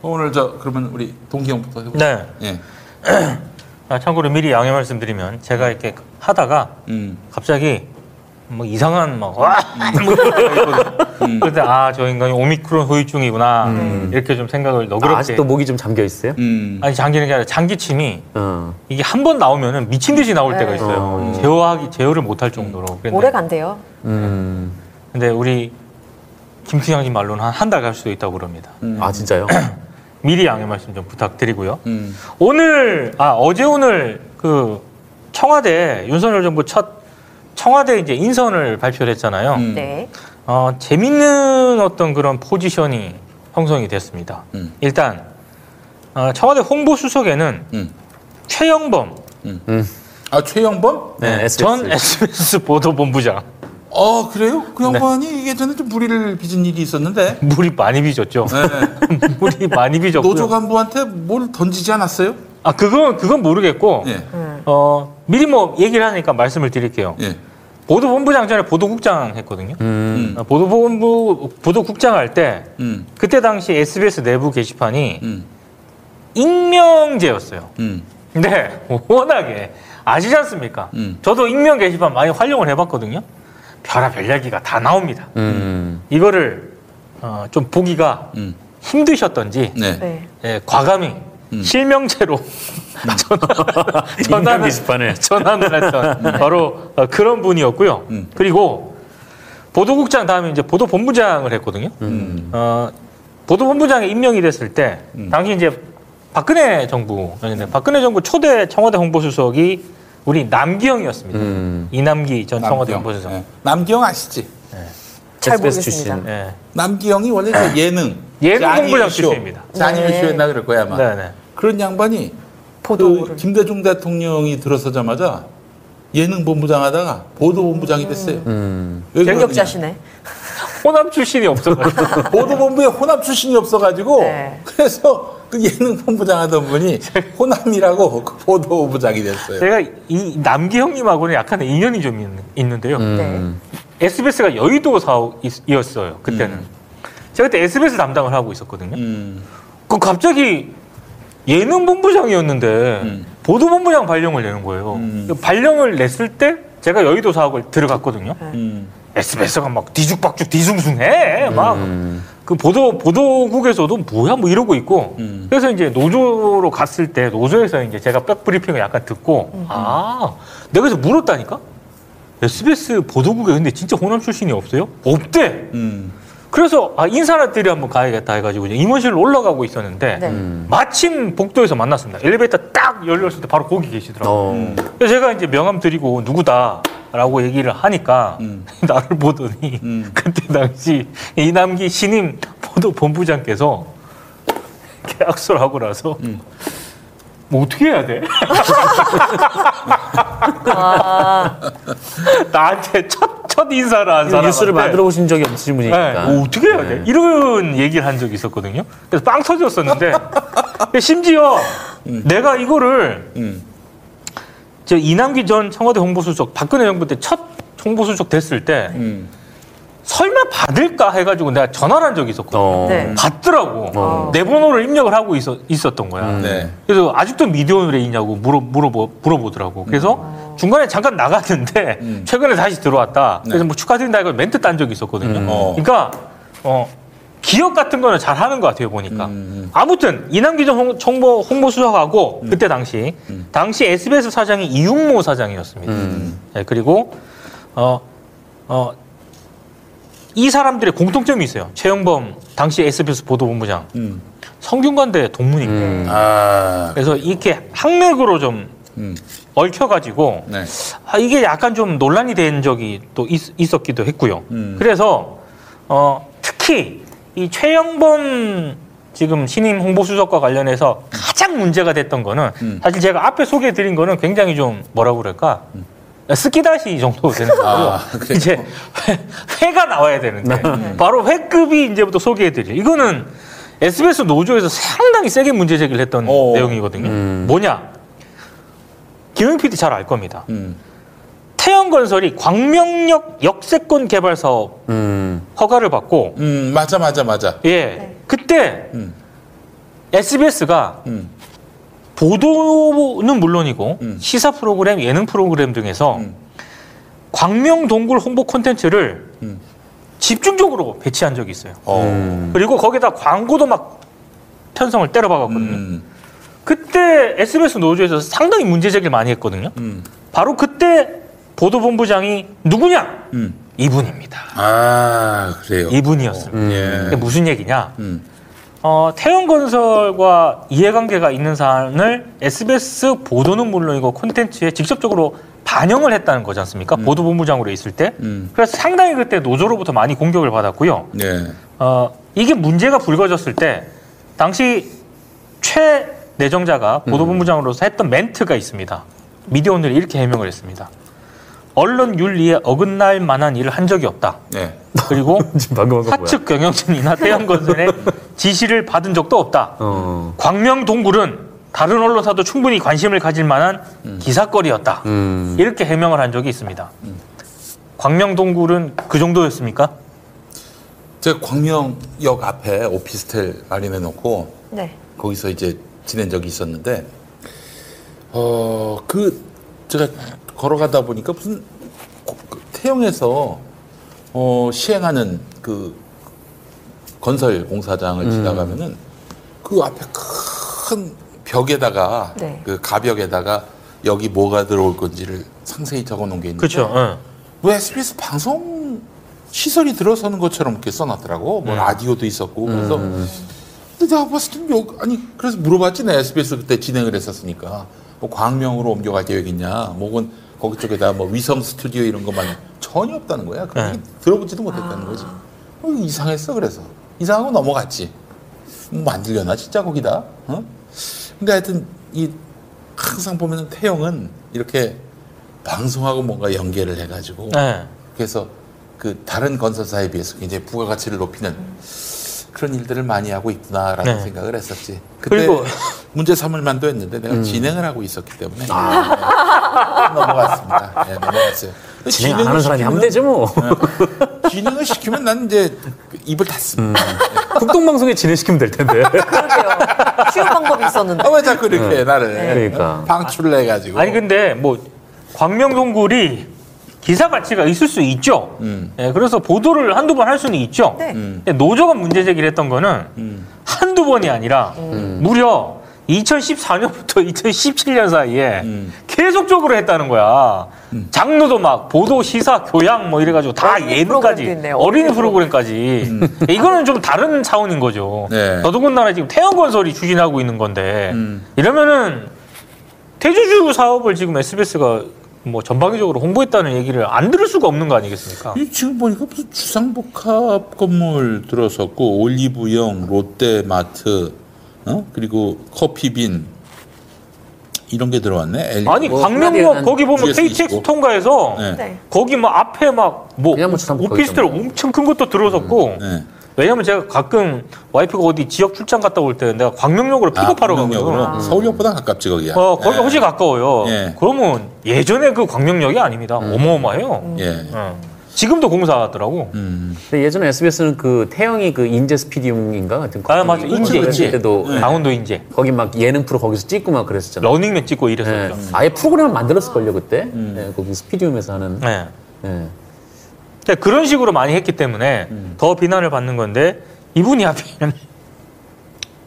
오늘 저 그러면 우리 동기 형부터 해볼까요? 네. 예. 아, 참고로 미리 양해 말씀드리면 제가 이렇게 하다가 음. 갑자기 뭐 이상한 막 와! 뭐 이러거든요. 그때 아 저 인간이 오미크론 후유증이구나 이렇게 좀 생각을 아, 너그럽게 아직도 목이 좀 잠겨 있어요? 음. 아니 장기는 게 아니라 장기침이 어. 이게 한 번 나오면은 미친 듯이 나올 때가 네. 있어요. 어. 제어하기 제어를 못할 정도로. 그런데, 오래 간대요. 음. 근데 우리 김수영님 말로는 한 한 달 갈 수도 있다고 그럽니다. 아 진짜요? 미리 양해 말씀 좀 부탁드리고요. 음. 오늘 아 어제 오늘 그 청와대 윤석열 정부 첫 청와대 이제 인선을 발표를 했잖아요. 음. 네. 어, 재밌는 어떤 그런 포지션이 형성이 됐습니다. 음. 일단 어, 청와대 홍보수석에는 음. 최영범 아 최영범? 네, SBS. 전 SBS 보도본부장 어 그래요? 그 양반이 예전에 좀 무리를 빚은 일이 있었는데 물이 많이 빚었죠. 네. 물이 많이 빚었고요. 노조 간부한테 뭘 던지지 않았어요? 아 그건 그건 모르겠고 예. 어, 미리 뭐 얘기를 하니까 말씀을 드릴게요. 예. 보도본부장 전에 보도국장 했거든요. 음. 어, 보도본부 보도국장 할때 음. 그때 당시 SBS 내부 게시판이 음. 익명제였어요. 음. 근데 워낙에 아시지 않습니까? 음. 저도 익명 게시판 많이 활용을 해봤거든요. 별의별 얘기가 다 나옵니다. 음. 이거를 어, 좀 보기가 음. 힘드셨던지 네. 네. 예, 과감히 음. 실명제로 전화를, 게시판을. 전환을 했던 바로 어, 그런 분이었고요. 음. 그리고 보도국장 다음에 이제 보도본부장을 했거든요. 음. 어, 보도본부장에 임명이 됐을 때 음. 당시 이제 박근혜 정부였는데 박근혜 정부 초대 청와대 홍보수석이 우리 남기영이었습니다. 음. 이남기 전 청와대 남기영. 홍보수석. 예. 남기영 아시지? 잘 SBS 모르겠습니다. 출신. 네. 남기영이 원래 그 예능 예능 공부장 출신입니다. 아니메이션 네. 했나 그럴 거야 아마. 네, 네. 그런 양반이. 그 김대중 대통령이 들어서자마자 예능 본부장 하다가 보도 본부장이 됐어요. 음. 왜 그러느냐? 경력자시네. 호남 출신이 없어가지고 보도 본부에 호남 출신이 없어가지고 네. 그래서 그 예능 본부장 하던 분이 호남이라고 그 보도부장이 됐어요. 제가 이 남기 형님하고는 약간 인연이 좀 있는, 있는데요. 음. SBS가 여의도 사옥이었어요. 그때는. 음. 제가 그때 SBS 담당을 하고 있었거든요. 음, 그 갑자기 예능 본부장이었는데 음. 보도 본부장 발령을 내는 거예요. 음. 그 발령을 냈을 때 제가 여의도 사옥을 들어갔거든요. 음, SBS가 막 뒤죽박죽 뒤숭숭해. 막그 음. 보도 보도국에서도 뭐야 뭐 이러고 있고. 음. 그래서 이제 노조로 갔을 때 노조에서 이제 제가 백 브리핑을 약간 듣고 아 내가 그래서 물었다니까. SBS 보도국에 근데 진짜 호남 출신이 없어요? 없대. 음, 그래서 아 인사들이 한번 가야겠다 해가지고 이제 임원실로 올라가고 있었는데 네. 음. 마침 복도에서 만났습니다. 엘리베이터 딱 열렸을 때 바로 거기 계시더라고요. 어. 음. 그래서 제가 이제 명함 드리고 누구다라고 얘기를 하니까 음. 나를 보더니 음. 그때 당시 이남기 신임 보도 본부장께서 계약서를 하고 나서 음. 뭐 어떻게 해야 돼? 아, 나한테 첫, 첫 인사를 한 사람 뉴스를 만들어 보신 적이 없으신 분이니까. 네, 뭐 어떻게 해야 돼? 네. 이런 얘기를 한 적이 있었거든요. 그래서 빵 터졌었는데 심지어 내가 이거를 음, 저 이남기 전 청와대 홍보수석 박근혜 정부 때 첫 홍보수석 됐을 때 음, 설마 받을까 해가지고 내가 전화를 한 적이 있었거든요. 어. 네. 받더라고. 어. 내 번호를 입력을 하고 있었, 있었던 거야. 음. 네. 그래서 아직도 미디어에 있냐고 물어, 물어보, 물어보더라고. 그래서 중간에 잠깐 나갔는데 음. 최근에 다시 들어왔다. 그래서 네. 뭐 축하드린다 이거 멘트 딴 적이 있었거든요. 음. 어. 그러니까 어, 기억 같은 거는 잘 하는 것 같아요 보니까. 음. 아무튼 이남기 전 홍- 정보 홍보 수석하고 그때 당시 당시 SBS 사장이 이윤모 사장이었습니다. 음. 네, 그리고 어, 어, 이 사람들의 공통점이 있어요. 최영범 당시 SBS 보도본부장 음, 성균관대 동문입니다. 음. 아, 그래서 이렇게 학맥으로 좀 음, 얽혀가지고 네. 아, 이게 약간 좀 논란이 된 적이 또 있, 었기도 했고요. 음. 그래서 어, 특히 이 최영범 지금 신임 홍보수석과 관련해서 가장 문제가 됐던 거는 음. 사실 제가 앞에 소개해드린 거는 굉장히 좀 뭐라고 그럴까 스키다시 정도 되는 거고요. 아? 이제 회, 가 나와야 되는데 바로 회급이 이제부터 소개해드릴 이거는 SBS 노조에서 상당히 세게 문제 제기를 했던 오. 내용이거든요. 음. 뭐냐? 김영 PD 잘 알 겁니다. 음, 태영건설이 광명역 역세권 개발 사업 음. 허가를 받고 음, 맞아, 맞아, 맞아. 예 그때 음, SBS가 음. 보도는 물론이고 음. 시사 프로그램, 예능 프로그램 등에서 음. 광명 동굴 홍보 콘텐츠를 음. 집중적으로 배치한 적이 있어요. 어. 그리고 거기다 광고도 막 편성을 때려 박았거든요. 음. 그때 SBS 노조에서 상당히 문제 제기를 많이 했거든요. 음. 바로 그때 보도본부장이 누구냐? 음. 이분입니다. 아 그래요. 이분이었습니다. 예. 그게 무슨 얘기냐? 음. 어, 태영건설과 이해관계가 있는 사안을 SBS 보도는 물론이고 콘텐츠에 직접적으로 반영을 했다는 거지 않습니까? 보도본부장으로 있을 때. 음. 그래서 상당히 그때 노조로부터 많이 공격을 받았고요. 네. 어, 이게 문제가 불거졌을 때 당시 최 내정자가 보도본부장으로서 했던 멘트가 있습니다. 미디어원들이 이렇게 해명을 했습니다. 언론 윤리에 어긋날 만한 일을 한 적이 없다. 네. 그리고? 사측 경영진이나 태양건설의 지시를 받은 적도 없다. 어. 광명 동굴은 다른 언론사도 충분히 관심을 가질 만한 기사거리였다. 음. 이렇게 해명을 한 적이 있습니다. 광명 동굴은 그 정도였습니까? 제가 광명역 앞에 오피스텔 마련해 놓고 네. 거기서 이제 지낸 적이 있었는데 어 그 제가 걸어가다 보니까 무슨 고- 그 태영에서 어 시행하는 그 건설 공사장을 지나가면은 그 앞에 큰 벽에다가 네. 그 가벽에다가 여기 뭐가 들어올 건지를 상세히 적어 놓은 게 있는데 그렇죠. 응. 뭐 SBS 방송 시설이 들어서는 것처럼 이렇게 써놨더라고. 뭐 라디오도 있었고 그래서 근데 내가 봤을 때 요, 아니 그래서 물어봤지 내 SBS 그때 진행을 했었으니까 뭐 광명으로 옮겨갈 계획 있냐? 뭐 혹은 거기 쪽에다 뭐 위성 스튜디오 이런 것만 전혀 없다는 거야. 그런 게 들어보지도 못했다는 거지. 어, 이상했어 그래서 이상하고 넘어갔지. 뭐 만들려나 진짜 거기다. 어? 근데 하여튼 이 항상 보면은 태영은 이렇게 방송하고 뭔가 연계를 해가지고 네. 그래서 그 다른 건설사에 비해서 굉장히 부가가치를 높이는 그런 일들을 많이 하고 있구나라는 네. 생각을 했었지. 그때 그리고- 문제 삼을 만도 했는데 내가 진행을 하고 있었기 때문에 네, 넘어갔습니다. 네, 넘어갔어요. 진행 안 하는 사람이 하면 되죠 뭐. 진행을 시키면 난 이제 입을 닫습니다. 국동방송에 진행시키면 될 텐데. 그러게요. 쉬운 방법이 있었는데. 아, 왜 자꾸 이렇게 나를 그러니까. 방출을 해가지고. 아니 근데 뭐 광명 동굴이 기사 가치가 있을 수 있죠. 음. 예, 그래서 보도를 한두 번 할 수는 있죠. 네. 근데 노조가 문제 제기를 했던 거는 음. 한두 번이 아니라 무려 2014년부터 2017년 사이에 음. 계속적으로 했다는 거야. 장르도 막 보도, 시사, 교양 뭐 이래가지고 다 예능까지. 어린이 프로그램까지 이거는 좀 다른 차원인 거죠. 네. 더더군다나 지금 태양건설이 추진하고 있는 건데 음. 이러면은 대주주 사업을 지금 SBS가 뭐 전방위적으로 홍보했다는 얘기를 안 들을 수가 없는 거 아니겠습니까? 이 지금 보니까 무슨 주상복합 건물 들어섰고 올리브영, 롯데마트, 어? 그리고 커피빈 이런 게 들어왔네. 아니 뭐 광명역 플라디아는 거기 보면 GS KTX 25. 통과해서 네. 네. 거기 막 앞에 막뭐 그냥 뭐 주상복합 오피스텔 있잖아요. 엄청 큰 것도 들어섰고 네. 왜냐면 제가 가끔 와이프가 어디 지역 출장 갔다 올 때 내가 광명역으로 픽업하러 광명역으로 가거든요. 서울역보다 가깝지 거기야. 어, 거기가 예. 훨씬 가까워요. 예. 그러면 예전에 그 광명역이 아닙니다. 어마어마해요. 예. 어. 지금도 공사하더라고. 음. 근데 예전에 SBS는 그 태영이 그 인제 스피디움인가 같은 아, 맞아. 거기 인제, 인제. 때도 강원도 인제 거기 막 예능 프로 거기서 찍고 막 그랬었잖아. 러닝맨 찍고 예. 이랬었죠. 아예 프로그램을 만들었을 걸요 그때. 예, 거기 스피디움에서 하는. 네. 예. 그러니까 그런 식으로 많이 했기 때문에 더 비난을 받는 건데 이분이 하필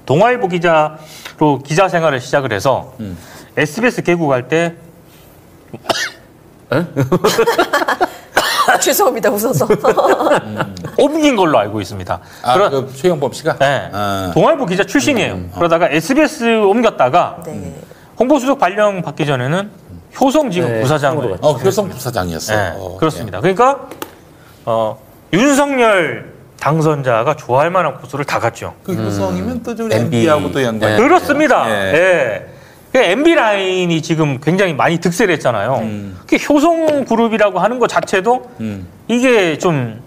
동아일보 기자로 기자 생활을 시작을 해서 음. SBS 개국할 때 아, 죄송합니다. 웃어서. 옮긴 걸로 알고 있습니다. 아, 그러- 그 최영범 씨가? 네. 아. 동아일보 기자 출신이에요. 그러다가 SBS 옮겼다가 네. 홍보수석 발령 받기 전에는 효성 지금 네, 부사장을 효성으로 어, 효성 부사장이었어. 네, 어, 그렇습니다. 그러니까 어, 윤석열 당선자가 좋아할 만한 코스를 다 갔죠. 그 효성이면 또 좀 MB. MB하고도 연관이 네. 그렇습니다. 예. 예. 그 MB 라인이 지금 굉장히 많이 득세를 했잖아요. 음. 그 효성 그룹이라고 하는 것 자체도 음. 이게 좀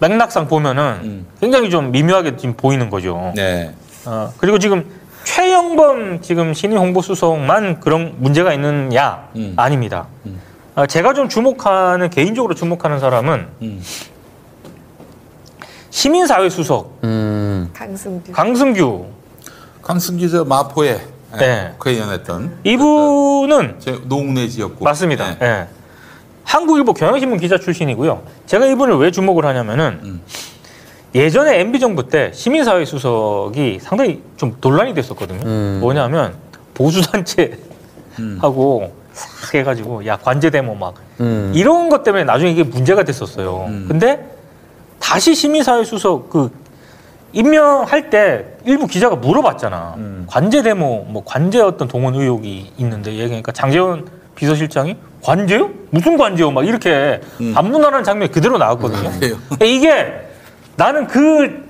맥락상 보면은 음. 굉장히 좀 미묘하게 지금 보이는 거죠. 네. 어, 그리고 지금 최영범 지금 신임 홍보수석만 그런 문제가 있느냐 음. 아닙니다. 음. 어, 제가 좀 주목하는 개인적으로 주목하는 사람은 음. 시민사회 수석 음. 강승규. 강승규 강승기 저 마포에 예, 네. 국회의원했던 이분은 제 노웅래 지역구 맞습니다. 네. 예. 한국일보 경향신문 기자 출신이고요. 제가 이분을 왜 주목을 하냐면은 음. 예전에 MB 정부 때 시민사회 수석이 상당히 좀 논란이 됐었거든요. 음. 뭐냐면 보수단체 음. 하고 싹 해가지고 야 관제 데모 막 음. 이런 것 때문에 나중에 이게 문제가 됐었어요. 음. 근데 다시 시민사회 수석 그 임명할 때 일부 기자가 물어봤잖아. 음. 관제 데모 뭐 관제 어떤 동원 의혹이 있는데 얘기하니까 장재원 비서실장이 관제요? 무슨 관제요? 막 이렇게 음. 반문하는 장면이 그대로 나왔거든요. 근데 이게 나는 그,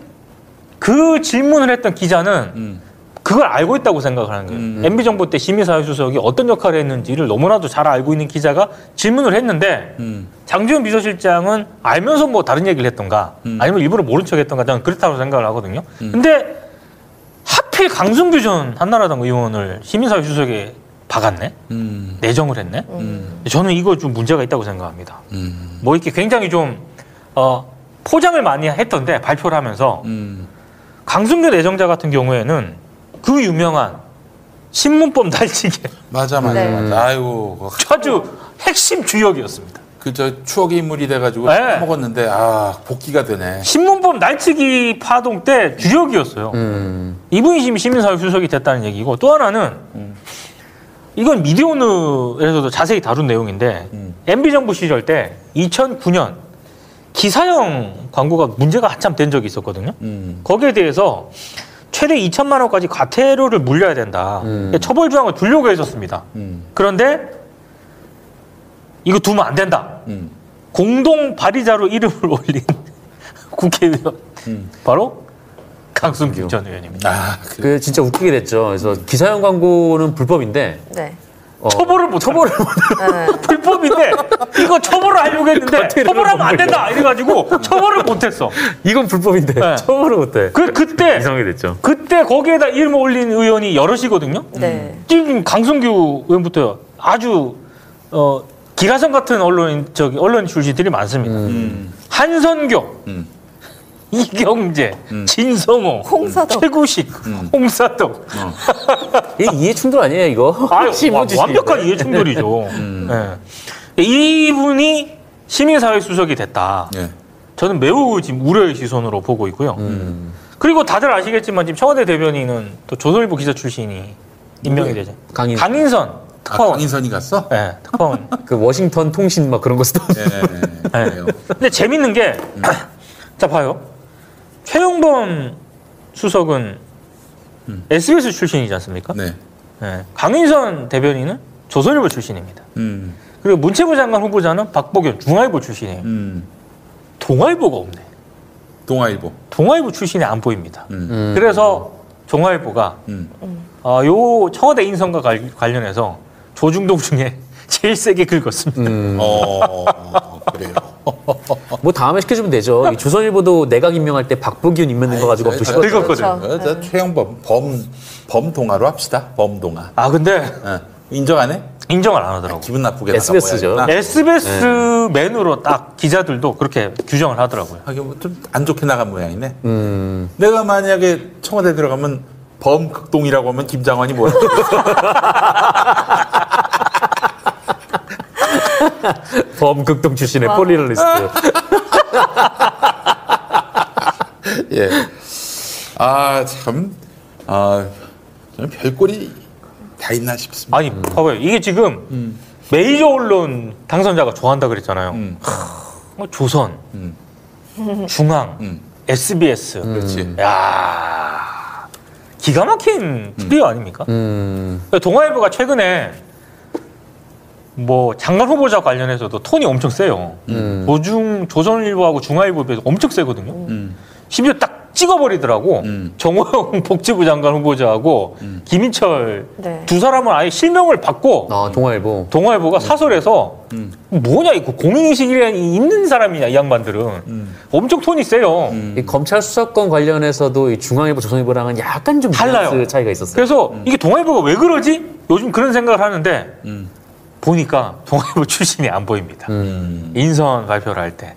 그 질문을 했던 기자는 음. 그걸 알고 있다고 생각을 하는 거예요. 음. MB 정부 때 시민사회 수석이 어떤 역할을 했는지를 너무나도 잘 알고 있는 기자가 질문을 했는데 음. 장지원 비서실장은 알면서 뭐 다른 얘기를 했던가 음. 아니면 일부러 모른 척 했던가 저는 그렇다고 생각을 하거든요. 근데 하필 강승규 전 한나라당 의원을 시민사회 수석에 박았네? 음. 내정을 했네? 음. 저는 이거 좀 문제가 있다고 생각합니다. 음. 뭐 이렇게 굉장히 좀, 어, 포장을 많이 했던데 발표를 하면서 음. 강승규 내정자 같은 경우에는 그 유명한 신문법 날치기 맞아 맞아 네. 맞아. 아이고 아주 핵심 주역이었습니다. 그저 추억의 인물이 돼가지고 네. 먹었는데 아 복귀가 되네. 신문법 날치기 파동 때 주역이었어요. 음. 이분이 지금 시민사회 수석이 됐다는 얘기고 또 하나는 이건 미디어오늘에서도 자세히 다룬 내용인데 음. MB 정부 시절 때 2009년 기사형 광고가 문제가 한참 된 적이 있었거든요. 음. 거기에 대해서 최대 2천만 원까지 과태료를 물려야 된다. 음. 처벌 조항을 두려고 했었습니다. 음. 그런데 이거 두면 안 된다. 음. 공동 발의자로 이름을 올린 국회의원 음. 바로 강승규 전 의원입니다. 아 그. 그 진짜 웃기게 됐죠. 그래서 기사형 광고는 불법인데 네. 어, 처벌을 못 처벌을 네. 불법인데 이거 처벌을 하려고 했는데 처벌하면 안못 된다 이래가지고 처벌을 못했어. 이건 불법인데 네. 처벌을 못해. 그 그때 이상하게 됐죠. 그때 거기에다 이름 올린 의원이 여럿이거든요. 네. 지금 강승규 의원부터 아주 어 기라성 같은 언론 저기 언론 출신들이 많습니다. 음. 한선교, 음. 이경재, 음. 진성호, 홍사덕. 최구식, 음. 홍사덕. 이게 이해 충돌 아니에요 이거? 아, 신문지 완벽한 이해 충돌이죠. 예. 이분이 시민사회 수석이 됐다. 예. 저는 매우 지금 우려의 시선으로 보고 있고요. 음. 그리고 다들 아시겠지만 지금 청와대 대변인은 또 조선일보 기자 출신이 임명이? 되죠. 강인 강인선 아, 특파원. 강인선이 갔어? 네, 특파원. 그 워싱턴 통신 막 그런 거 쓰던. 예. 예. 그래요. 근데 재밌는 게, 자 봐요. 최용범 수석은 SBS 출신이지 않습니까? 네. 네. 강인선 대변인은 조선일보 출신입니다. 음. 그리고 문체부 장관 후보자는 박복현 중앙일보 출신이에요. 음. 동아일보가 없네. 동아일보. 동아일보 출신이 안 보입니다. 음. 음. 그래서 동아일보가 음. 어, 요 청와대 인선과 관- 관련해서 조중동 중에 제일 세게 긁었습니다. 음. 어 그래요. 뭐 다음에 시켜주면 되죠. 이 조선일보도 내각 임명할 때 박보기훈 임명된 거 가지고 저- 씹었죠. 긁었거든. 그렇죠. 어, 저 최영범 범 범동아로 합시다. 범동아. 아 근데 어. 인정 안 해? 인정을 안 하더라고. 기분 나쁘게 SBS 죠. 나가봐야겠다. SBS 맨으로 딱 기자들도 그렇게 규정을 하더라고요. 하긴 뭐 좀 안 좋게 나간 모양이네. 음. 내가 만약에 청와대 들어가면 범극동이라고 하면 김장환이 뭐야? 범극동 출신의 폴리널리스트. 예. 아, 참. 아, 저는 별꼴이 다 있나 싶습니다. 아니 봐봐요. 이게 지금 메이저 언론 당선자가 좋아한다 그랬잖아요. 음, 뭐 조선, 음, 중앙, 음. SBS. 그렇지. 야 기가 막힌 트리오 아닙니까? 음. 그러니까 동아일보가 최근에 뭐 장관 후보자 관련해서도 톤이 엄청 세요. 음. 조중 조선일보하고 중앙일보에 비해서 엄청 세거든요. 음, 심지어 딱 찍어버리더라고. 음. 정호영 복지부 장관 후보자하고 김인철 네. 두 사람은 아예 실명을 받고 아 동아일보. 동아일보가 사설에서 음. 뭐냐 이거 공인인식이 있는 사람이냐 이 양반들은 음. 엄청 톤이 세요. 이 검찰 수사권 관련해서도 이 중앙일보, 조선일보랑은 약간 좀 달라요. 차이가 있었어요. 그래서 이게 동아일보가 왜 그러지? 요즘 그런 생각을 하는데 음, 보니까 동아일보 출신이 안 보입니다. 음. 인선 발표를 할 때.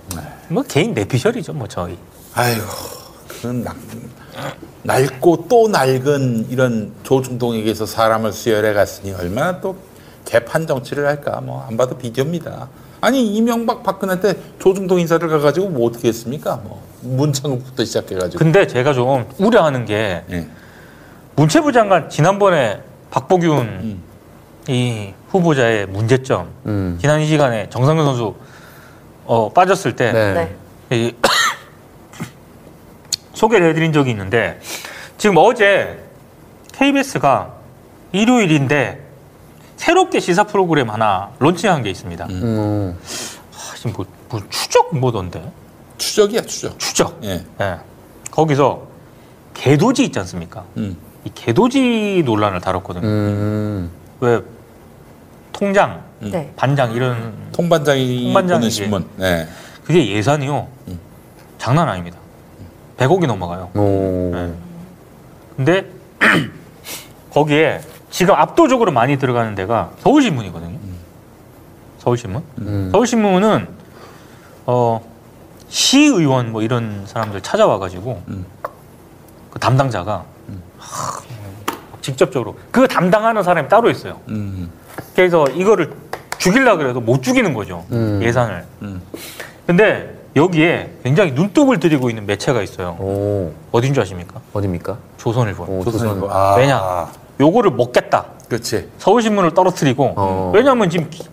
뭐 개인 내피셜이죠, 뭐 저희. 아이고, 그건 막 낡고 또 낡은 이런 조중동에게서 사람을 수혈해 갔으니 얼마나 또 개판 정치를 할까 뭐 안 봐도 비디오입니다. 아니 이명박 박근혜 때 조중동 인사를 가가지고 뭐 어떻게 했습니까? 뭐 문창국부터 시작해가지고. 근데 제가 좀 우려하는 게 예. 문체부 장관 지난번에 박보균 음. 이 후보자의 문제점 음. 지난 이 시간에 정상근 선수 어, 빠졌을 때 네. 네. 이 소개를 해드린 적이 있는데 지금 어제 KBS가 일요일인데 새롭게 시사 프로그램 하나 론칭한 게 있습니다. 음. 아, 지금 뭐, 뭐 추적 뭐던데? 추적이야 추적. 추적. 예. 예. 거기서 개도지 있지 않습니까? 음. 이 개도지 논란을 다뤘거든요. 음. 왜 통장, 네. 반장 이런 통반장이 통반장이 보는 신문. 네. 그게 예산이요. 음. 장난 아닙니다. 100억이 넘어가요. 오. 네. 근데 거기에 지금 압도적으로 많이 들어가는 데가 서울신문이거든요. 서울신문. 음. 서울신문은 어, 시의원 뭐 이런 사람들 찾아와가지고 음. 그 담당자가 하, 직접적으로 그 담당하는 사람이 따로 있어요. 음. 그래서 이거를 죽이려 그래도 못 죽이는 거죠 음. 예산을. 음. 근데 여기에 굉장히 눈독을 들이고 있는 매체가 있어요. 오. 어딘 줄 아십니까? 어딥니까? 조선일보. 오, 조선일보. 조선. 아. 왜냐? 요거를 먹겠다. 그렇지. 서울신문을 떨어뜨리고 어. 왜냐하면 지금 기-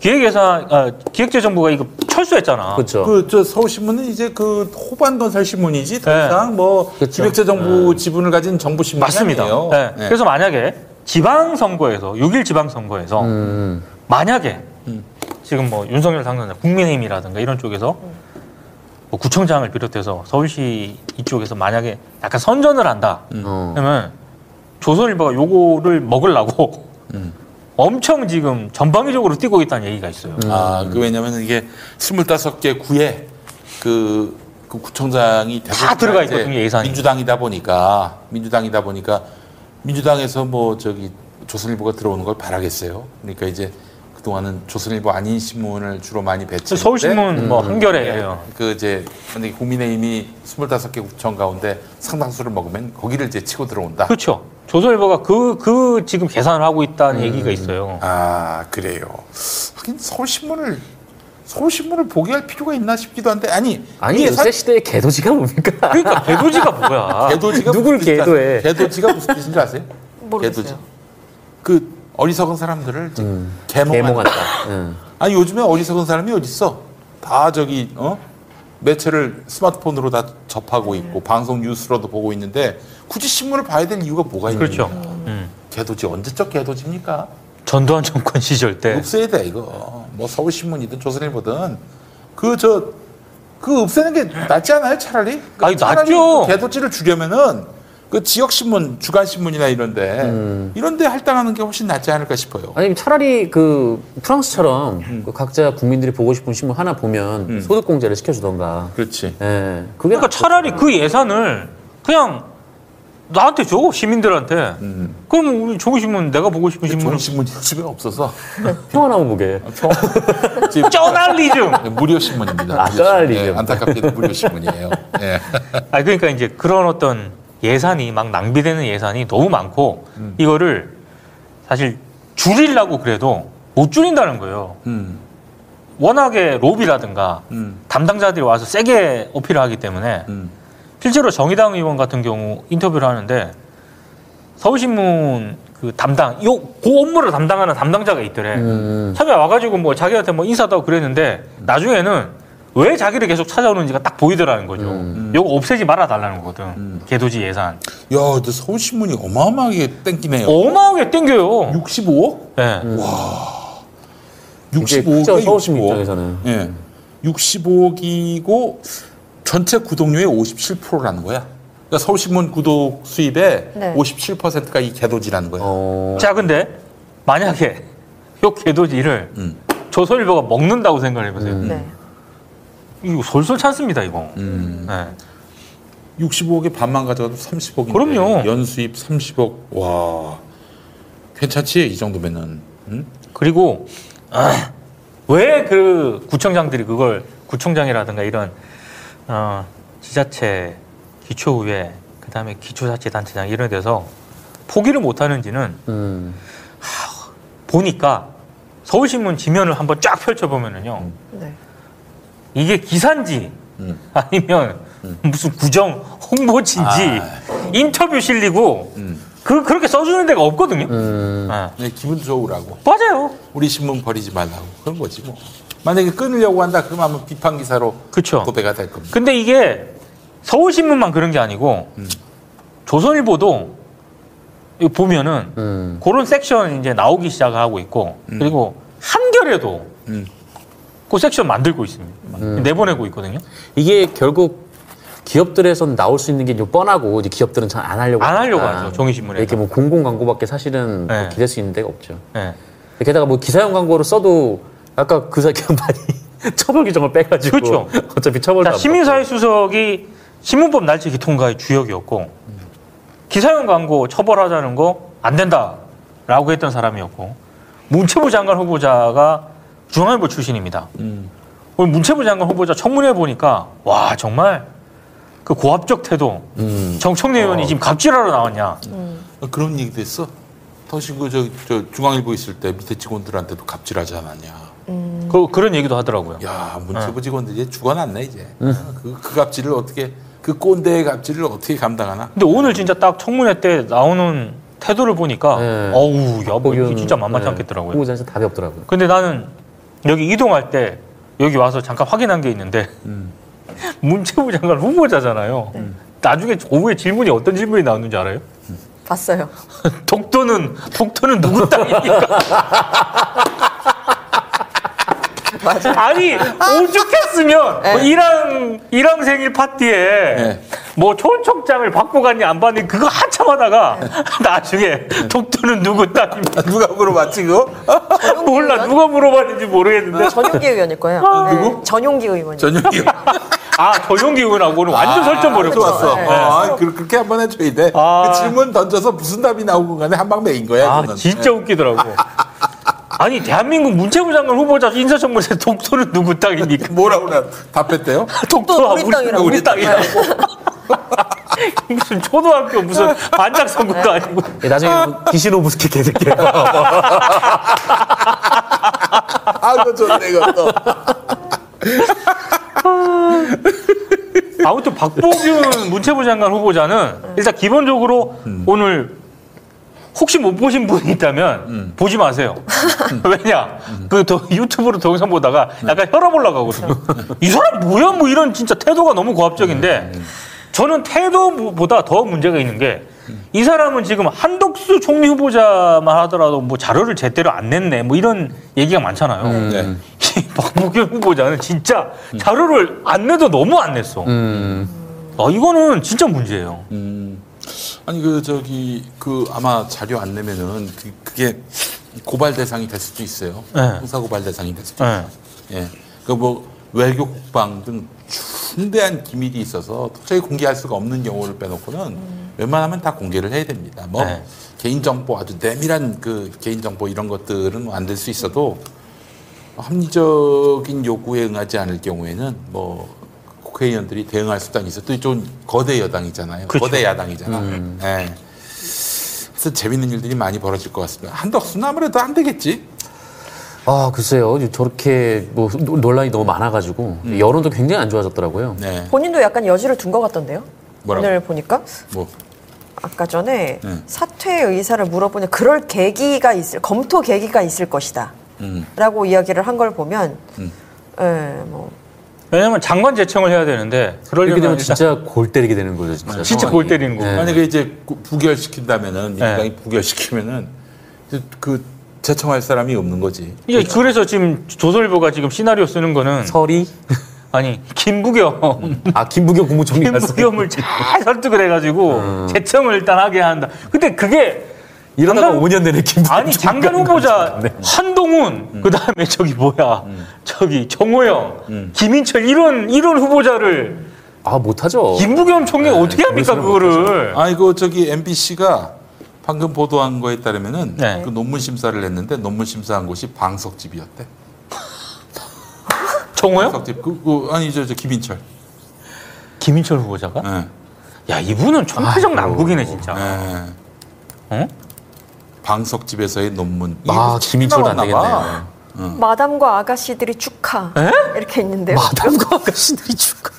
기획예산 아, 기획재정부가 이거 철수했잖아. 그렇죠. 그저 서울신문은 이제 그 호반 건설 신문이지 더 네. 이상 뭐 그쵸. 기획재정부 지분을 가진 정부 신문이 맞습니다. 아니에요. 네. 네. 그래서 만약에 지방선거에서 6일 지방선거에서 음. 만약에 음. 지금 뭐 윤석열 당선자 국민의힘이라든가 이런 쪽에서 뭐 구청장을 비롯해서 서울시 이쪽에서 만약에 약간 선전을 한다. 어. 그러면 조선일보가 요거를 먹으려고 음. 엄청 지금 전방위적으로 뛰고 있다는 얘기가 있어요. 아, 그 왜냐면 이게 25개 구에 그, 그 구청장이 대부분 들어가 있거든요, 예산이. 민주당이다 보니까 민주당이다 보니까 민주당에서 뭐 저기 조선일보가 들어오는 걸 바라겠어요. 그러니까 이제 그동안은 조선일보 아닌 신문을 주로 많이 배치. 서울신문 뭐 한겨레예요. 그 이제 근데 국민의힘이 25개 구청 가운데 상당수를 먹으면 거기를 이제 치고 들어온다. 그렇죠. 조선일보가 그, 그 지금 계산을 하고 있다는 얘기가 있어요. 아 그래요. 하긴 서울신문을 서울신문을 보게 할 필요가 있나 싶기도 한데 아니 아니 요새 시대의 개도지가 뭡니까? 그러니까 개도지가 뭐야? 개도지가 누굴 무슨 뜻인지 개도해? 아세요? 개도지가 무슨 뜻인 줄 아세요? 모르겠어요. 개도지. 그 어리석은 사람들을 음. 개몽한다. 응. 아니 요즘에 어리석은 사람이 어디 있어? 다 저기 어 매체를 스마트폰으로 다 접하고 있고 방송 뉴스로도 보고 있는데 굳이 신문을 봐야 될 이유가 뭐가 있는 그렇죠. 거야? 음. 개도지 언제적 개도지입니까? 전두환 정권 시절 때 없애야 돼 이거. 뭐 서울신문이든 조선일보든 그 저그 없애는 게 낫지 않아요 차라리? 그러니까 아니, 차라리 낫죠. 그 개도지를 주려면은 그 지역 신문, 주간 신문이나 이런데 음. 이런데 할당하는 게 훨씬 낫지 않을까 싶어요. 아니 차라리 그 프랑스처럼 음. 그 각자 국민들이 보고 싶은 신문 하나 보면 소득 공제를 시켜주던가. 그렇지. 예. 그게 그러니까 차라리 그 예산을 그냥 나한테 줘 시민들한테. 음. 그럼 우리 좋은 신문 내가 보고 싶은 좋은 신문은 신문이 집에 없어서 평화나무 보게. 지금 저널리즘. 무료 신문입니다. 아, 무료 저널리즘. 신문. 예, 안타깝게도 무료 신문이에요. 예. 아 그러니까 이제 그런 어떤 예산이 막 낭비되는 예산이 너무 많고 음. 이거를 사실 줄이려고 그래도 못 줄인다는 거예요. 음, 워낙에 로비라든가 음, 담당자들이 와서 세게 어필을 하기 때문에 음. 실제로 정의당 의원 같은 경우 인터뷰를 하는데 서울신문 그 담당 요, 그 업무를 담당하는 담당자가 있더래. 음. 처음에 와가지고 뭐 자기한테 뭐 인사도 하고 그랬는데 나중에는 왜 자기를 계속 찾아오는지가 딱 보이더라는 거죠. 음. 요거 없애지 말아 달라는 거거든. 개도지 예산. 야, 근데 서울신문이 어마어마하게 땡기네요. 어마하게 땡겨요. 65억? 예. 65억에 크죠, 서울신문 65억. 입장에서는. 예. 65억이고 전체 구독료의 57%라는 거야. 그러니까 서울신문 구독 수입의 네. 57%가 이 개도지라는 거야. 어. 자, 근데 만약에 요 개도지를 음. 조선일보가 먹는다고 생각을 해보세요. 음. 네. 이거 솔솔 찬습니다, 이거. 음. 네. 65억에 반만 가져가도 30억인데 그럼요. 연수입 30억. 와. 괜찮지? 이 정도면은. 음? 그리고 아, 왜 그 구청장들이 그걸 구청장이라든가 이런 어, 지자체 기초의회 그 그다음에 기초자치단체장 이런 데서 포기를 못 하는지는 음. 보니까 서울신문 지면을 한번 쫙 펼쳐보면은요. 네. 이게 기사인지 음. 아니면 무슨 구정 홍보지인지 인터뷰 실리고 음. 그 그렇게 써주는 데가 없거든요. 음. 예. 네, 기분 좋으라고. 맞아요. 우리 신문 버리지 말라고. 그런 거지 뭐. 만약에 끊으려고 한다 그러면 아마 비판 기사로 그렇죠. 도배가 될 겁니다. 근데 이게 서울신문만 그런 게 아니고 음. 조선일보도 보면은 음. 그런 섹션 이제 나오기 시작하고 있고 음. 그리고 한겨레도 음. 그 섹션 만들고 있습니다. 음. 내보내고 있거든요. 이게 결국 기업들에선 나올 수 있는 게좀 뻔하고 이제 기업들은 잘 안 하려고 안 하려고. 하죠, 종이신문에서. 이렇게 뭐 공공 광고밖에 사실은 뭐 네. 기댈 수 있는 데가 없죠. 예. 게다가 뭐 기사용 광고를 써도 아까 그 사기 많이 처벌 규정을 빼가지고 그렇죠. 어차피 자, 안 시민사회 수석이 신문법 날치기 통과의 주역이었고 기사용 광고 처벌하자는 거 안 된다라고 했던 사람이었고 문체부 장관 후보자가 중앙일보 출신입니다. 음. 오늘 문체부 장관 후보자 청문회 보니까 와 정말 그 고압적 태도 음. 정청래 의원이 지금 갑질하러 나왔냐 어, 그런 얘기도 했어. 당신 그저 저 중앙일보 있을 때 밑에 직원들한테도 갑질하지 않았냐. 그, 그런 얘기도 하더라고요. 야 문체부 직원들이 이제 죽어났네 이제. 그, 그 갑질을 어떻게 그 꼰대의 갑질을 어떻게 감당하나? 근데 오늘 진짜 딱 청문회 때 나오는 태도를 보니까 네. 어우 야 뭐 이게 거기는, 진짜 만만치 네, 않겠더라고요. 후보자에서 답이 없더라고요. 근데 나는 여기 이동할 때 여기 와서 잠깐 확인한 게 있는데 문체부 장관 후보자잖아요. 나중에 오후에 질문이 어떤 질문이 나왔는지 알아요? 봤어요. 독도는 독도는 누구 땅입니까? 맞아. 아니 오죽했으면 네. 뭐 일왕 일왕 생일 파티에 네. 뭐 초청장을 받고 갔니 안 받니 그거 한참 하다가 나중에 독도는 누구 땅입니까? 누가 물어봤지 그거? 몰라 의원? 누가 물어봤는지 모르겠는데 전용기 의원일 거예요. 아, 네. 전용기 의원이. 전용기. 아 조용기 의원하고는 완전 설정 버렸어. 좋았어. 네. 어, 아, 그- 그렇게 한번 해줘야 돼. 아. 그 질문 던져서 무슨 답이 나오고 간에 한방 매인 거야. 아 그거는. 진짜 웃기더라고. 아니 대한민국 문체부 장관 후보자 인사청문회 독도는 누구 땅입니까? 뭐라고 나 답했대요? 독도가 우리 땅이라고. 우리 땅이라고. 무슨 초등학교 무슨 반짝 선거도 아니고. 예, 나중에 기시노브스키 개새끼. 아, 그거 좋네, 이것도. 아무튼 박보균 문체부 장관 후보자는 일단 기본적으로 오늘 혹시 못 보신 분이 있다면 보지 마세요. 왜냐? 그 더- 유튜브로 동영상 보다가 약간 혈압 올라가거든요. 이 사람 뭐야? 뭐 이런 진짜 태도가 너무 고압적인데 저는 태도보다 더 문제가 있는 게 이 사람은 지금 한덕수 총리 후보자만 하더라도 뭐 자료를 제대로 안 냈네 뭐 이런 얘기가 많잖아요. 네. 이 박보균 후보자는 진짜 자료를 안 내도 너무 안 냈어. 음. 아, 이거는 진짜 문제예요. 음. 아니, 그, 저기, 그, 아마 자료 안 내면은 그, 그게 고발 대상이 될 수도 있어요. 네. 형사 고발 대상이 될 수도 네. 있어요. 예. 그 뭐, 외교 국방 등 중대한 기밀이 있어서 도저히 공개할 수가 없는 경우를 빼놓고는 웬만하면 다 공개를 해야 됩니다. 뭐 네. 개인정보 아주 내밀한 그 개인정보 이런 것들은 안될수 있어도 합리적인 요구에 응하지 않을 경우에는 뭐 국회의원들이 대응할 수단이 있어. 또좀 거대 여당이잖아요. 그렇죠. 거대 야당이잖아. 예. 그래서 재밌는 일들이 많이 벌어질 것 같습니다. 한덕수는 아무래도 안 되겠지. 아 글쎄요 저렇게 뭐 노- 논란이 너무 많아가지고 여론도 굉장히 안 좋아졌더라고요. 네. 본인도 약간 여지를 둔 것 같던데요. 뭐라고? 오늘 보니까 뭐 아까 전에 네. 사퇴 의사를 물어보니 그럴 계기가 있을 검토 계기가 있을 것이다. 음. 라고 이야기를 한 걸 보면 음. 예, 뭐 왜냐면 장관 제청을 해야 되는데 그러려면 이렇게 되면 일단 진짜 골 때리게 되는 거죠 진짜. 진짜 상황이. 골 때리는 거고. 네. 만약에 이제 구- 부결시킨다면은 네. 민주당이 부결시키면은 그- 그 제청할 사람이 없는 거지. 이게 그래서 지금 조선일보가 지금 시나리오 쓰는 거는 설이 아니 김부겸 아 김부겸 국무총리. 김부겸을 잘 설득을 해가지고 제청을 일단 하게 한다. 근데 그게 이러다가 장관- 5년 내내 김부겸 아니 장관 후보자 한동훈 그다음에 저기 뭐야 저기 정호영 김인철 이런 이런 후보자를 아 못하죠. 김부겸 총리가 어떻게 합니까 그거를 아 이거 저기 MBC가 방금 보도한 거에 따르면은 네. 그 논문 심사를 했는데 논문 심사한 곳이 방석집이었대. 정호영 방석집 그, 그 아니 저, 저 김인철. 김인철 후보자가 예. 야 이분은 총체적 난국이네 진짜. 네. 어? 방석집에서의 논문. 아, 김인철도 안 나왔나 봐. 되겠네. 마담과 아가씨들이 축하 이렇게 있는데요. 마담과 아가씨들이 축하.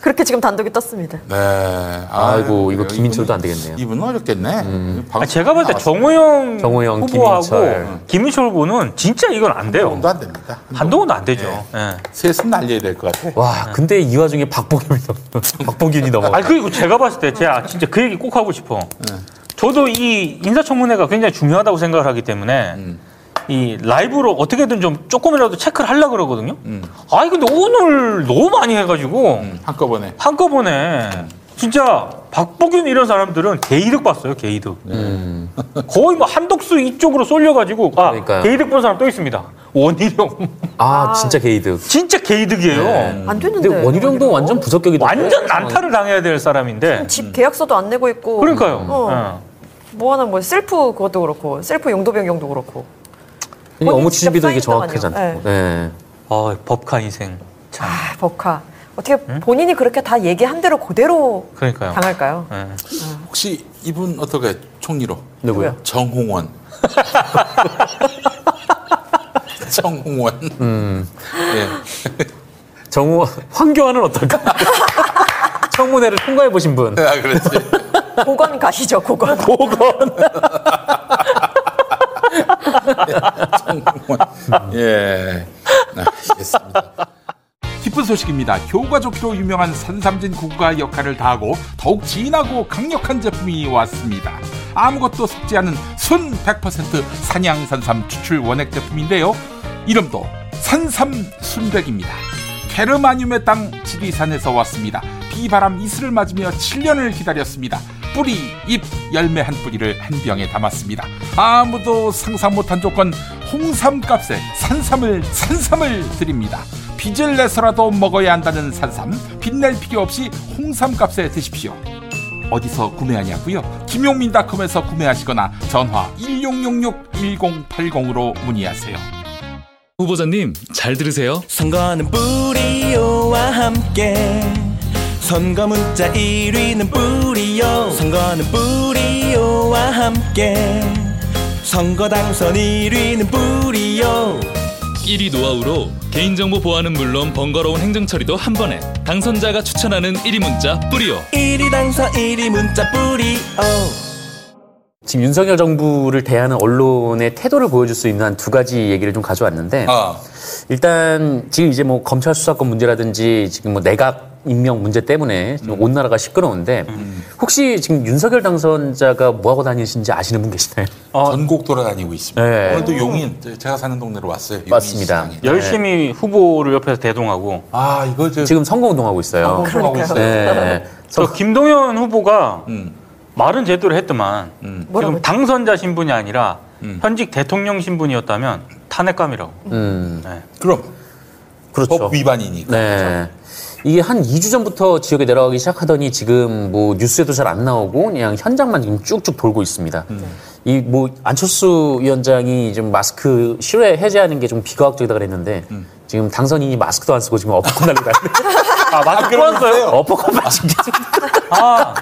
그렇게 지금 단독이 떴습니다. 네. 아이고, 이거. 김인철도 안 되겠네요. 이분은 어렵겠네. 아, 제가 볼 때 정호영, 정호영, 후보하고 김인철. 김인철 후보는 진짜 이건 안 돼요. 한동훈도 안 됩니다. 한동훈도 안 되죠. 네. 예. 셋은 날려야 될 것 같아. 와, 근데 이 와중에 박봉균이 넘어. 박봉균이 넘어. 아니 그리고 제가 봤을 때 제가 진짜 그 얘기 꼭 하고 싶어. 네. 저도 이 인사청문회가 굉장히 중요하다고 생각을 하기 때문에 음. 이 라이브로 어떻게든 좀 조금이라도 체크를 하려 그러거든요. 음. 아니 근데 오늘 너무 많이 해가지고 음, 한꺼번에. 한꺼번에 진짜 박보균 이런 사람들은 개이득 봤어요. 개이득. 음. 거의 뭐 한덕수 이쪽으로 쏠려가지고 아 그러니까요. 개이득 본 사람 또 있습니다. 원희룡 아, 진짜 개이득. 진짜 개이득이에요. 네. 안 되는데. 근데 원희룡도 완전 부적격이 완전 난타를 당해야 될 사람인데 집 계약서도 안 내고 있고. 그러니까요. 어. 뭐 하나 뭐 셀프 그것도 그렇고 셀프 용도 변경도 그렇고. 추진비도 이게 사인도 않고. 네. 아, 법카 인생 참 아 법카. 어떻게 본인이 그렇게 다 얘기한 대로 그대로 그러니까요. 당할까요? 예. 혹시 이분 어떻게 총리로? 누구요? 정홍원. 정홍원. 음. 예. 정우 황교안은 어떨까? 청문회를 통과해 보신 분. 아, 그렇지. 고건 가시죠, 고건. 정홍원. 예. 아, 알겠습니다. 기쁜 소식입니다. 효과 좋기로 유명한 산삼진 구가 역할을 다하고 더욱 진하고 강력한 제품이 왔습니다. 아무것도 섞지 않은 순 100% 산양 산삼 추출 원액 제품인데요. 이름도 산삼 순백입니다. 게르마늄의 땅 지리산에서 왔습니다. 비바람 이슬을 맞으며 7년을 기다렸습니다. 뿌리, 잎, 열매 한 뿌리를 한 병에 담았습니다. 아무도 상상 못한 조건 홍삼 값에 산삼을 산삼을 드립니다. 빚을 내서라도 먹어야 한다는 산삼 빚낼 필요 없이 홍삼 값에 드십시오. 어디서 구매하냐고요? 김용민닷컴에서 구매하시거나 전화 1666-1080으로 문의하세요. 후보자님 잘 들으세요. 선거는 뿌리오와 함께 선거 문자 1위는 뿌리오 선거는 뿌리오와 함께. 선거 당선 1위는 뿌리오 1위 노하우로 개인정보 보안은 물론 번거로운 행정 처리도 한 번에. 당선자가 추천하는 1위 문자 뿌리오. 1위 당선 1위 문자 뿌리오 지금 윤석열 정부를 대하는 언론의 태도를 보여줄 수 있는 한 두 가지 얘기를 좀 가져왔는데 아, 일단 지금 이제 뭐 검찰 수사권 문제라든지 지금 뭐 내각 임명 문제 때문에 지금 온 나라가 시끄러운데 혹시 지금 윤석열 당선자가 뭐 하고 다니시는지 아시는 분 계시나요? 전국 돌아다니고 있습니다. 네. 오늘도 용인 제가 사는 동네로 왔어요. 용인 맞습니다. 시장에. 열심히 후보를 옆에서 대동하고 아 이거 저 지금 선거운동하고 있어요. 하고 있어요. 네. 저 김동연 후보가 음, 말은 제대로 했더만 음. 지금 당선자 신분이 아니라 음. 현직 대통령 신분이었다면 탄핵감이라고. 음, 네. 그럼 그렇죠. 법 위반이니까. 네. 이게 한 2주 전부터 지역에 내려가기 시작하더니 지금 뭐 뉴스에도 잘 안 나오고 그냥 현장만 지금 쭉쭉 돌고 있습니다. 이뭐 안철수 위원장이 좀 마스크 실외 해제하는 게 좀 비과학적이다 그랬는데 지금 당선인이 마스크도 안 쓰고 지금 어퍼컷 날리고 다니는데 아, 맞아. 뽑았어요? 어퍼컷 맞은 게 지금 아,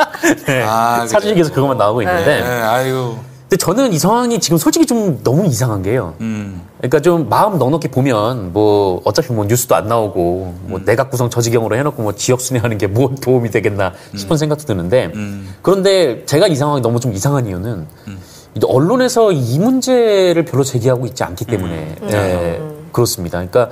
네. 아, 사진이? 계속 그것만 나오고 있는데 네, 아이고. 근데 저는 이 상황이 지금 솔직히 좀 너무 이상한 게요. 음. 그러니까 좀 마음 넉넉히 보면 뭐 어차피 뭐 뉴스도 안 나오고 음. 뭐 내각 구성 저지경으로 해놓고 뭐 지역 순회하는 게 뭐 도움이 되겠나 음. 싶은 생각도 드는데 그런데 제가 이 상황이 너무 좀 이상한 이유는 음. 이 언론에서 이 문제를 별로 제기하고 있지 않기 때문에 음. 예, 그렇습니다. 그러니까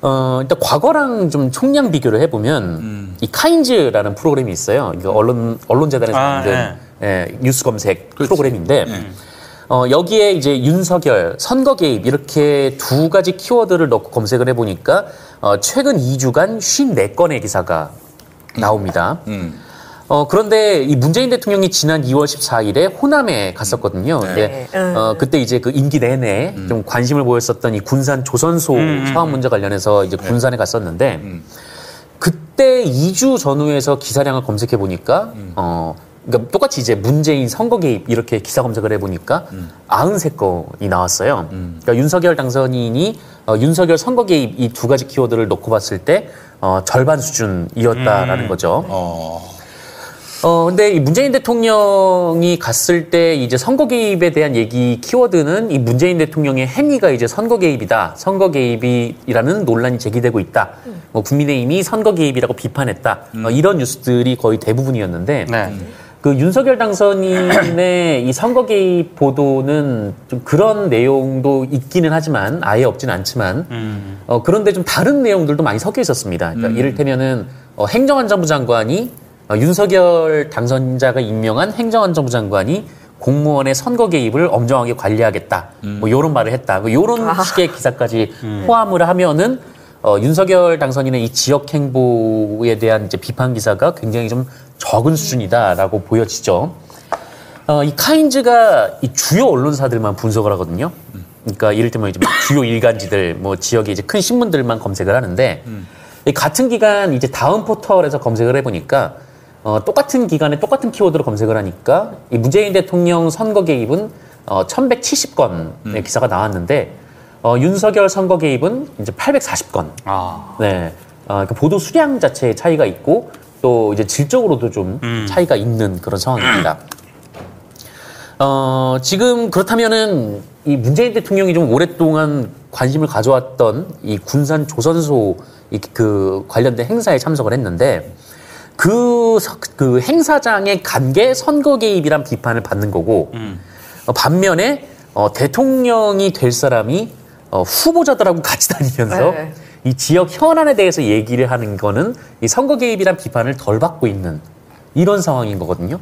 어, 일단 과거랑 좀 총량 비교를 해보면 음. 이 카인즈라는 프로그램이 있어요. 이거 언론 언론재단에서 아, 만든 예, 뉴스 검색 그렇지. 프로그램인데 네. 어, 여기에 이제 윤석열, 선거 개입 이렇게 두 가지 키워드를 넣고 검색을 해보니까 어, 최근 2주간 54건의 기사가 나옵니다. 음. 어, 그런데 이 문재인 대통령이 지난 2월 14일에 호남에 갔었거든요. 근데 네. 어, 그때 이제 그 임기 내내 좀 관심을 보였었던 이 군산 조선소 사업 문제 관련해서 이제 군산에 갔었는데 그때 2주 전후에서 기사량을 검색해 보니까 어, 그러니까 똑같이 이제 문재인 선거 개입 이렇게 기사 검색을 해보니까 93건이 나왔어요. 그러니까 윤석열 당선인이 어, 윤석열 선거 개입 이 두 가지 키워드를 놓고 봤을 때 어, 절반 수준이었다라는 거죠. 어, 어, 근데 이 문재인 대통령이 갔을 때 이제 선거 개입에 대한 얘기 키워드는 이 문재인 대통령의 행위가 이제 선거 개입이다. 선거 개입이라는 논란이 제기되고 있다. 뭐 국민의힘이 선거 개입이라고 비판했다. 어, 이런 뉴스들이 거의 대부분이었는데 네. 그 윤석열 당선인의 이 선거 개입 보도는 좀 그런 내용도 있기는 하지만 아예 없지는 않지만 어, 그런데 좀 다른 내용들도 많이 섞여 있었습니다. 그러니까 이를테면은 어, 행정안전부 장관이 어, 윤석열 당선자가 임명한 행정안전부 장관이 공무원의 선거 개입을 엄정하게 관리하겠다. 뭐 이런 말을 했다. 뭐 이런 식의 기사까지 포함을 하면은 어, 윤석열 당선인의 이 지역 행보에 대한 이제 비판 기사가 굉장히 좀 적은 수준이다라고 보여지죠. 어, 이 카인즈가 이 주요 언론사들만 분석을 하거든요. 그러니까 이를테면 이제 뭐 주요 일간지들, 뭐 지역의 이제 큰 신문들만 검색을 하는데 이 같은 기간 이제 다음 포털에서 검색을 해보니까 어, 똑같은 기간에 똑같은 키워드로 검색을 하니까 이 문재인 대통령 선거 개입은 어, 1,170건의 기사가 나왔는데 어, 윤석열 선거 개입은 이제 840건. 아. 네. 어, 그 보도 수량 자체의 차이가 있고 또 이제 질적으로도 좀 차이가 있는 그런 상황입니다. 어, 지금 그렇다면은 이 문재인 대통령이 좀 오랫동안 관심을 가져왔던 이 군산 조선소 이 그 관련된 행사에 참석을 했는데 그, 서- 그 행사장의 관계 선거 개입이란 비판을 받는 거고 어, 반면에 어, 대통령이 될 사람이 어, 후보자들하고 같이 다니면서 네. 이 지역 현안에 대해서 얘기를 하는 거는 이 선거 개입이란 비판을 덜 받고 있는 이런 상황인 거거든요.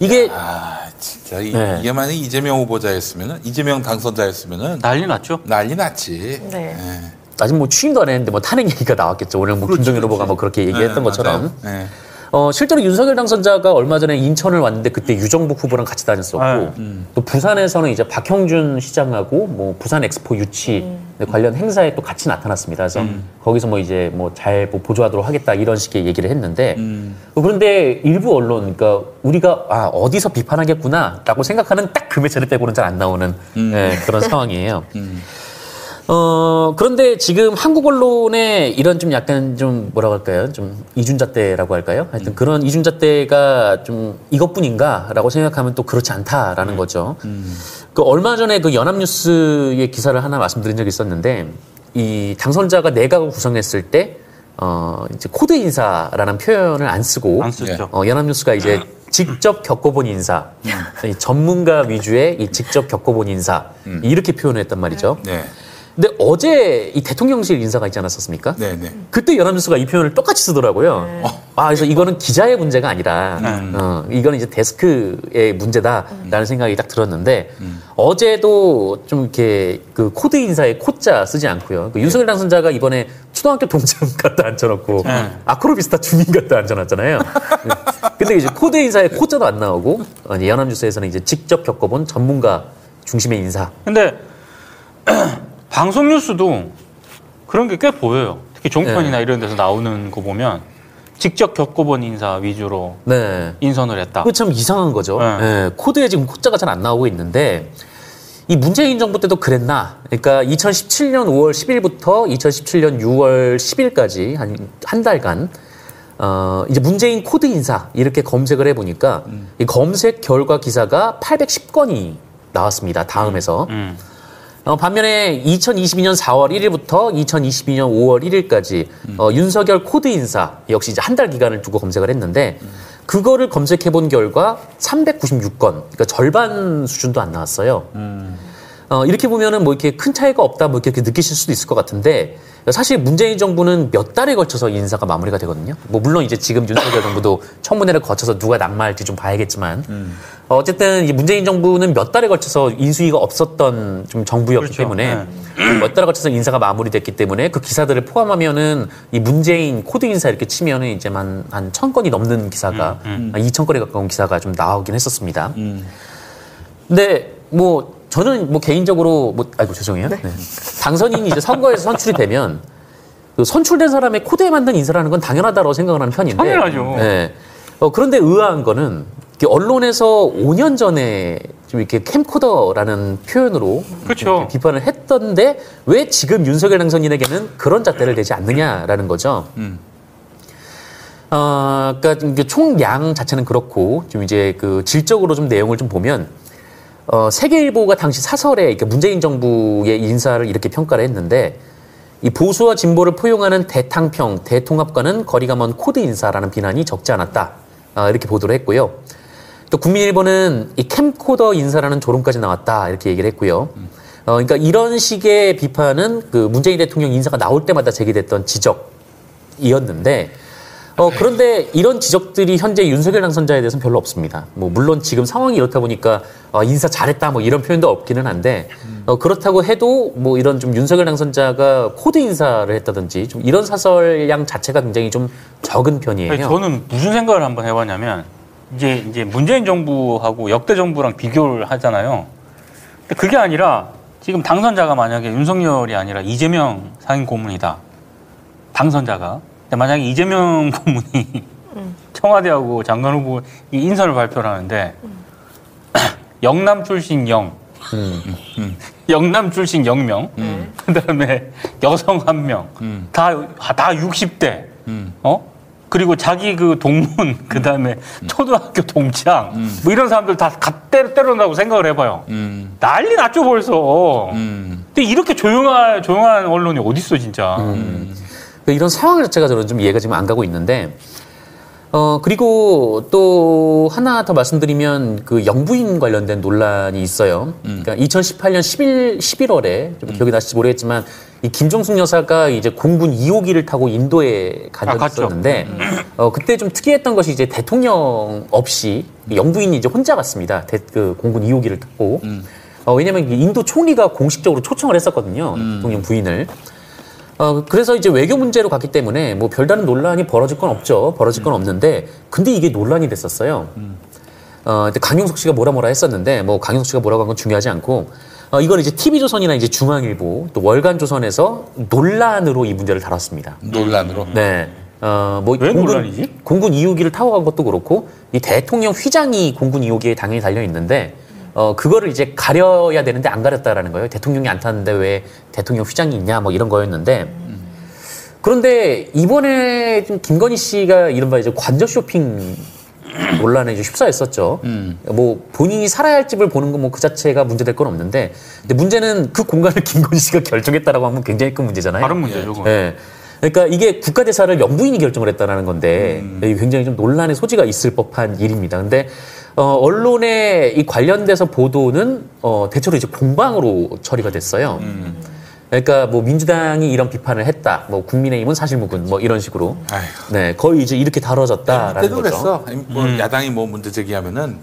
이게 아, 진짜 이, 네. 게 만약 이재명 후보자였으면은 이재명 당선자였으면은 난리 났죠. 난리 났지. 네. 예. 아직 뭐 취임도 안 했는데 뭐 탄핵 얘기가 나왔겠죠. 오늘 뭐 김종인 후보가 뭐 그렇게 얘기했던 네, 것처럼. 네. 어, 실제로 윤석열 당선자가 얼마 전에 인천을 왔는데 그때 유정복 후보랑 같이 다녔었고 네. 또 부산에서는 이제 박형준 시장하고 뭐 부산 엑스포 유치 관련 행사에 또 같이 나타났습니다. 그래서 거기서 뭐 이제 뭐잘 보조하도록 하겠다 이런 식의 얘기를 했는데 어, 그런데 일부 언론 그러니까 우리가 아 어디서 비판하겠구나라고 생각하는 딱 그 매체를 빼고는 잘 안 나오는 예, 그런 상황이에요. 어, 그런데 지금 한국 언론에 이런 좀 약간 좀 뭐라고 할까요? 좀 이중잣대라고 할까요? 하여튼 그런 이중잣대가 좀 이것뿐인가라고 생각하면 또 그렇지 않다라는 거죠. 그 얼마 전에 그 연합뉴스의 기사를 하나 말씀드린 적이 있었는데 이 당선자가 내각을 구성했을 때 어, 이제 코드 인사라는 표현을 안 쓰고 안 쓰죠. 어, 연합뉴스가 이제 직접 겪어본 인사, 이 전문가 위주의 이 직접 겪어본 인사 이렇게 표현을 했단 말이죠. 네. 근데 어제 이 대통령실 인사가 있지 않았었습니까? 네, 네. 그때 연합뉴스가 이 표현을 똑같이 쓰더라고요. 아, 그래서 이거는 기자의 문제가 아니라, 어, 이거는 이제 데스크의 문제다라는 생각이 딱 들었는데, 어제도 좀 이렇게 그 코드 인사에 코자 쓰지 않고요. 그 윤석열 당선자가 이번에 초등학교 동창 갖다 앉혀놓고, 아크로비스타 주민 갖다 앉혀놨잖아요. 근데 이제 코드 인사에 코자도 안 나오고, 연합뉴스에서는 이제 직접 겪어본 전문가 중심의 인사. 근데 방송 뉴스도 그런 게 꽤 보여요. 특히 종편이나 이런 데서 나오는 거 보면 직접 겪어본 인사 위주로 네. 인선을 했다. 그거 참 이상한 거죠. 네. 예, 코드에 지금 코자가 잘 안 나오고 있는데 이 문재인 정부 때도 그랬나? 그러니까 2017년 5월 10일부터 2017년 6월 10일까지 한 한 달간 어, 이제 문재인 코드 인사 이렇게 검색을 해보니까 이 검색 결과 기사가 810건이 나왔습니다. 다음에서. 음. 어, 반면에 2022년 4월 1일부터 2022년 5월 1일까지 어, 윤석열 코드 인사 역시 이제 한 달 기간을 두고 검색을 했는데 그거를 검색해 본 결과 396건, 그러니까 절반 수준도 안 나왔어요. 어, 이렇게 보면은 뭐 이렇게 큰 차이가 없다 뭐 이렇게 느끼실 수도 있을 것 같은데 사실 문재인 정부는 몇 달에 걸쳐서 이 인사가 마무리가 되거든요. 뭐 물론 이제 지금 윤석열 정부도 청문회를 거쳐서 누가 낙마할지 좀 봐야겠지만 어, 어쨌든 이 문재인 정부는 몇 달에 걸쳐서 인수위가 없었던 좀 정부였기 그렇죠. 때문에 몇 달에 걸쳐서 인사가 마무리됐기 때문에 그 기사들을 포함하면은 이 문재인 코드 인사 이렇게 치면은 이제 한, 한천 건이 넘는 기사가 한 2천 건에 가까운 기사가 좀 나오긴 했었습니다. 근데 뭐 저는 뭐 개인적으로 뭐 아이고 죄송해요. 네. 당선인이 이제 선거에서 선출이 되면 그 선출된 사람의 코드에 맞는 인사라는 건 당연하다고 생각을 하는 편인데. 당연하죠. 네. 어, 그런데 의아한 거는 이 언론에서 5년 전에 좀 이렇게 캠코더라는 표현으로 그렇죠. 비판을 했던데 왜 지금 윤석열 당선인에게는 그런 잣대를 대지 않느냐라는 거죠. 어, 그러니까 총량 자체는 그렇고 좀 이제 그 질적으로 좀 내용을 좀 보면 어, 세계일보가 당시 사설에 문재인 정부의 인사를 이렇게 평가를 했는데 이 보수와 진보를 포용하는 대탕평, 대통합과는 거리가 먼 코드 인사라는 비난이 적지 않았다. 아, 이렇게 보도를 했고요. 또 국민일보는 이 캠코더 인사라는 조롱까지 나왔다. 이렇게 얘기를 했고요. 어, 그러니까 이런 식의 비판은 그 문재인 대통령 인사가 나올 때마다 제기됐던 지적이었는데 어, 그런데 이런 지적들이 현재 윤석열 당선자에 대해서는 별로 없습니다. 뭐, 물론 지금 상황이 이렇다 보니까 어, 인사 잘했다 뭐 이런 표현도 없기는 한데 어, 그렇다고 해도 뭐 이런 좀 윤석열 당선자가 코드 인사를 했다든지 좀 이런 사설량 자체가 굉장히 좀 적은 편이에요. 저는 무슨 생각을 한번 해봤냐면 이제 이제 문재인 정부하고 역대 정부랑 비교를 하잖아요. 근데 그게 아니라 지금 당선자가 만약에 윤석열이 아니라 이재명 상임 고문이다. 당선자가. 근데 만약에 이재명 고문이 청와대하고 장관 후보 이 인선을 발표를 하는데 영남 출신 영, 영남 출신 영명, 그다음에 여성 한 명, 다다 60대, 어? 그리고 자기 그 동문, 그다음에 초등학교 동창, 뭐 이런 사람들 다갓 때려 때려온다고 생각을 해봐요. 난리 났죠 벌써. 근데 이렇게 조용한 조용한 언론이 어디 있어 진짜. 그러니까 이런 상황 자체가 저는 좀 이해가 지금 안 가고 있는데 어 그리고 또 하나 더 말씀드리면 그 영부인 관련된 논란이 있어요. 그러니까 2018년 11 11월에 좀 기억이 나실지 모르겠지만 이 김종숙 여사가 이제 공군 2호기를 타고 인도에 간 아, 적이 갔죠. 있었는데 어 그때 좀 특이했던 것이 이제 대통령 없이 영부인이 이제 혼자 갔습니다. 대, 그 공군 2호기를 타고 어, 왜냐면 이 인도 총리가 공식적으로 초청을 했었거든요. 대통령 부인을. 어, 그래서 이제 외교 문제로 갔기 때문에 뭐 별다른 논란이 벌어질 건 없죠. 벌어질 건 없는데, 근데 이게 논란이 됐었어요. 어, 근데 강용석 씨가 뭐라 뭐라 했었는데, 뭐 강용석 씨가 뭐라고 한 건 중요하지 않고, 어, 이걸 이제 TV조선이나 이제 중앙일보, 또 월간조선에서 논란으로 이 문제를 다뤘습니다. 논란으로. 네. 어, 뭐왜 논란이지? 공군 2호기를 타고 간 것도 그렇고 이 대통령 휘장이 공군 2호기에 당연히 달려 있는데 어 그거를 이제 가려야 되는데 안 가렸다라는 거예요. 대통령이 안 탔는데 왜 대통령 휘장이 있냐 뭐 이런 거였는데 그런데 이번에 좀 김건희 씨가 이른바 이제 관저 쇼핑 논란에 이제 휩싸였었죠. 뭐 본인이 살아야 할 집을 보는 건 뭐 그 자체가 문제될 건 없는데 근데 문제는 그 공간을 김건희 씨가 결정했다라고 하면 굉장히 큰 문제잖아요. 다른 문제죠. 예. 그러니까 이게 국가대사를 영부인이 결정을 했다라는 건데 이게 굉장히 좀 논란의 소지가 있을 법한 일입니다. 근데 어, 언론에 이 관련돼서 보도는 어, 대체로 이제 공방으로 처리가 됐어요. 그러니까 뭐 민주당이 이런 비판을 했다, 뭐 국민의힘은 사실무근, 뭐 이런 식으로 아이고. 네 거의 이제 이렇게 다뤄졌다라는 거죠. 그랬어. 아니, 뭐 야당이 뭐 문제 제기하면은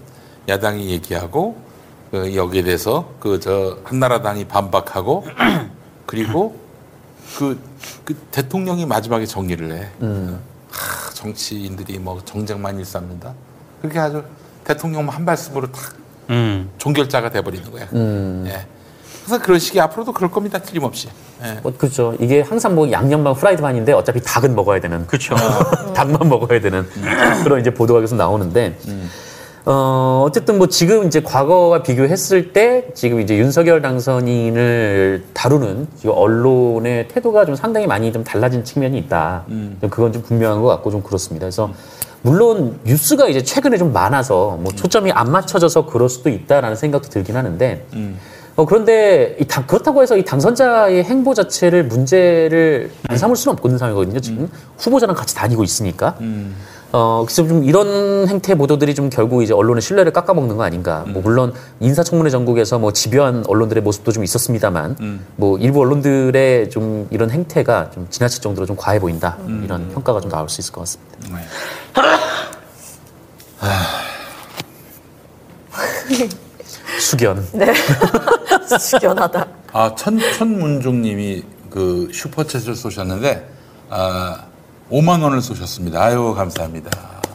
야당이 얘기하고 그 여기에 대해서 그 저 한나라당이 반박하고 그리고 그, 그 대통령이 마지막에 정리를 해. 하, 정치인들이 뭐 정쟁만 일삼는다. 그렇게 아주 대통령 한 말씀으로 탁 음. 종결자가 돼버리는 거야. 예. 그래서 그런 식이 앞으로도 그럴 겁니다. 틀림없이. 예. 뭐 그렇죠. 이게 항상 뭐 양념반 프라이드반인데 어차피 닭은 먹어야 되는. 그렇죠. 닭만 먹어야 되는 그런 이제 보도가 계속 나오는데 어 어쨌든 뭐 지금 이제 과거와 비교했을 때 지금 이제 윤석열 당선인을 다루는 지금 언론의 태도가 좀 상당히 많이 좀 달라진 측면이 있다. 좀 그건 좀 분명한 것 같고 좀 그렇습니다. 그래서 물론 뉴스가 이제 최근에 좀 많아서 뭐 초점이 안 맞춰져서 그럴 수도 있다라는 생각도 들긴 하는데 어, 그런데 이 당- 그렇다고 해서 이 당선자의 행보 자체를 문제를 안 삼을 수는 없는 상황이거든요. 지금 후보자랑 같이 다니고 있으니까. 어, 그래서 좀 이런 행태 보도들이 좀 결국 이제 언론의 신뢰를 깎아먹는 거 아닌가. 뭐 물론 인사청문회 전국에서 뭐 집요한 언론들의 모습도 좀 있었습니다만, 뭐 일부 언론들의 좀 이런 행태가 좀 지나칠 정도로 좀 과해 보인다. 이런 평가가 좀 나올 수 있을 것 같습니다. 숙연. 네. 숙연하다. 아, 천, 천문종 님이 그 슈퍼챗을 쏘셨는데, 아, 5만 원을 쏘셨습니다. 아유, 감사합니다.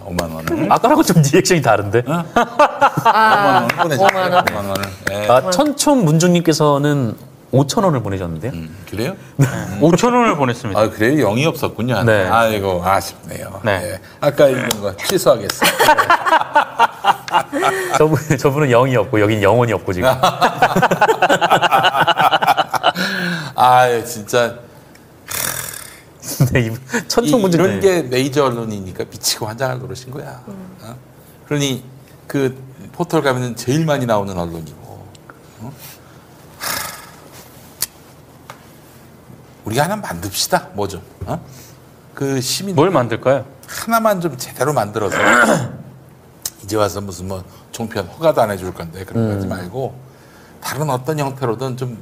5만 원을. 아까랑은 좀 리액션이 다른데. 5만 원을 보내셨어요. 5만 원. 5만 원을. 예. 아, 천촌 문주님께서는 5천 원을 보내셨는데요. 음, 그래요? 5천 원을 보냈습니다. 아, 그래요? 영이 없었군요. 네. 아이고, 아쉽네요. 네. 예. 아까 읽은 거 취소하겠습니다. 저분, 저분은 영이 없고 여긴 영원이 없고 지금. 아 진짜 근데 이 천청 문제 이런 게 메이저 언론이니까 미치고 환장할 노릇인 거야. 어? 그러니 그 포털 가면은 제일 많이 나오는 언론이고. 어? 우리가 하나 만듭시다. 뭐 좀. 어? 그 시민 뭘 만들까요? 하나만 좀 제대로 만들어서 이제 와서 무슨 뭐 종편 허가도 안 해줄 건데 그런 거 하지 말고 다른 어떤 형태로든 좀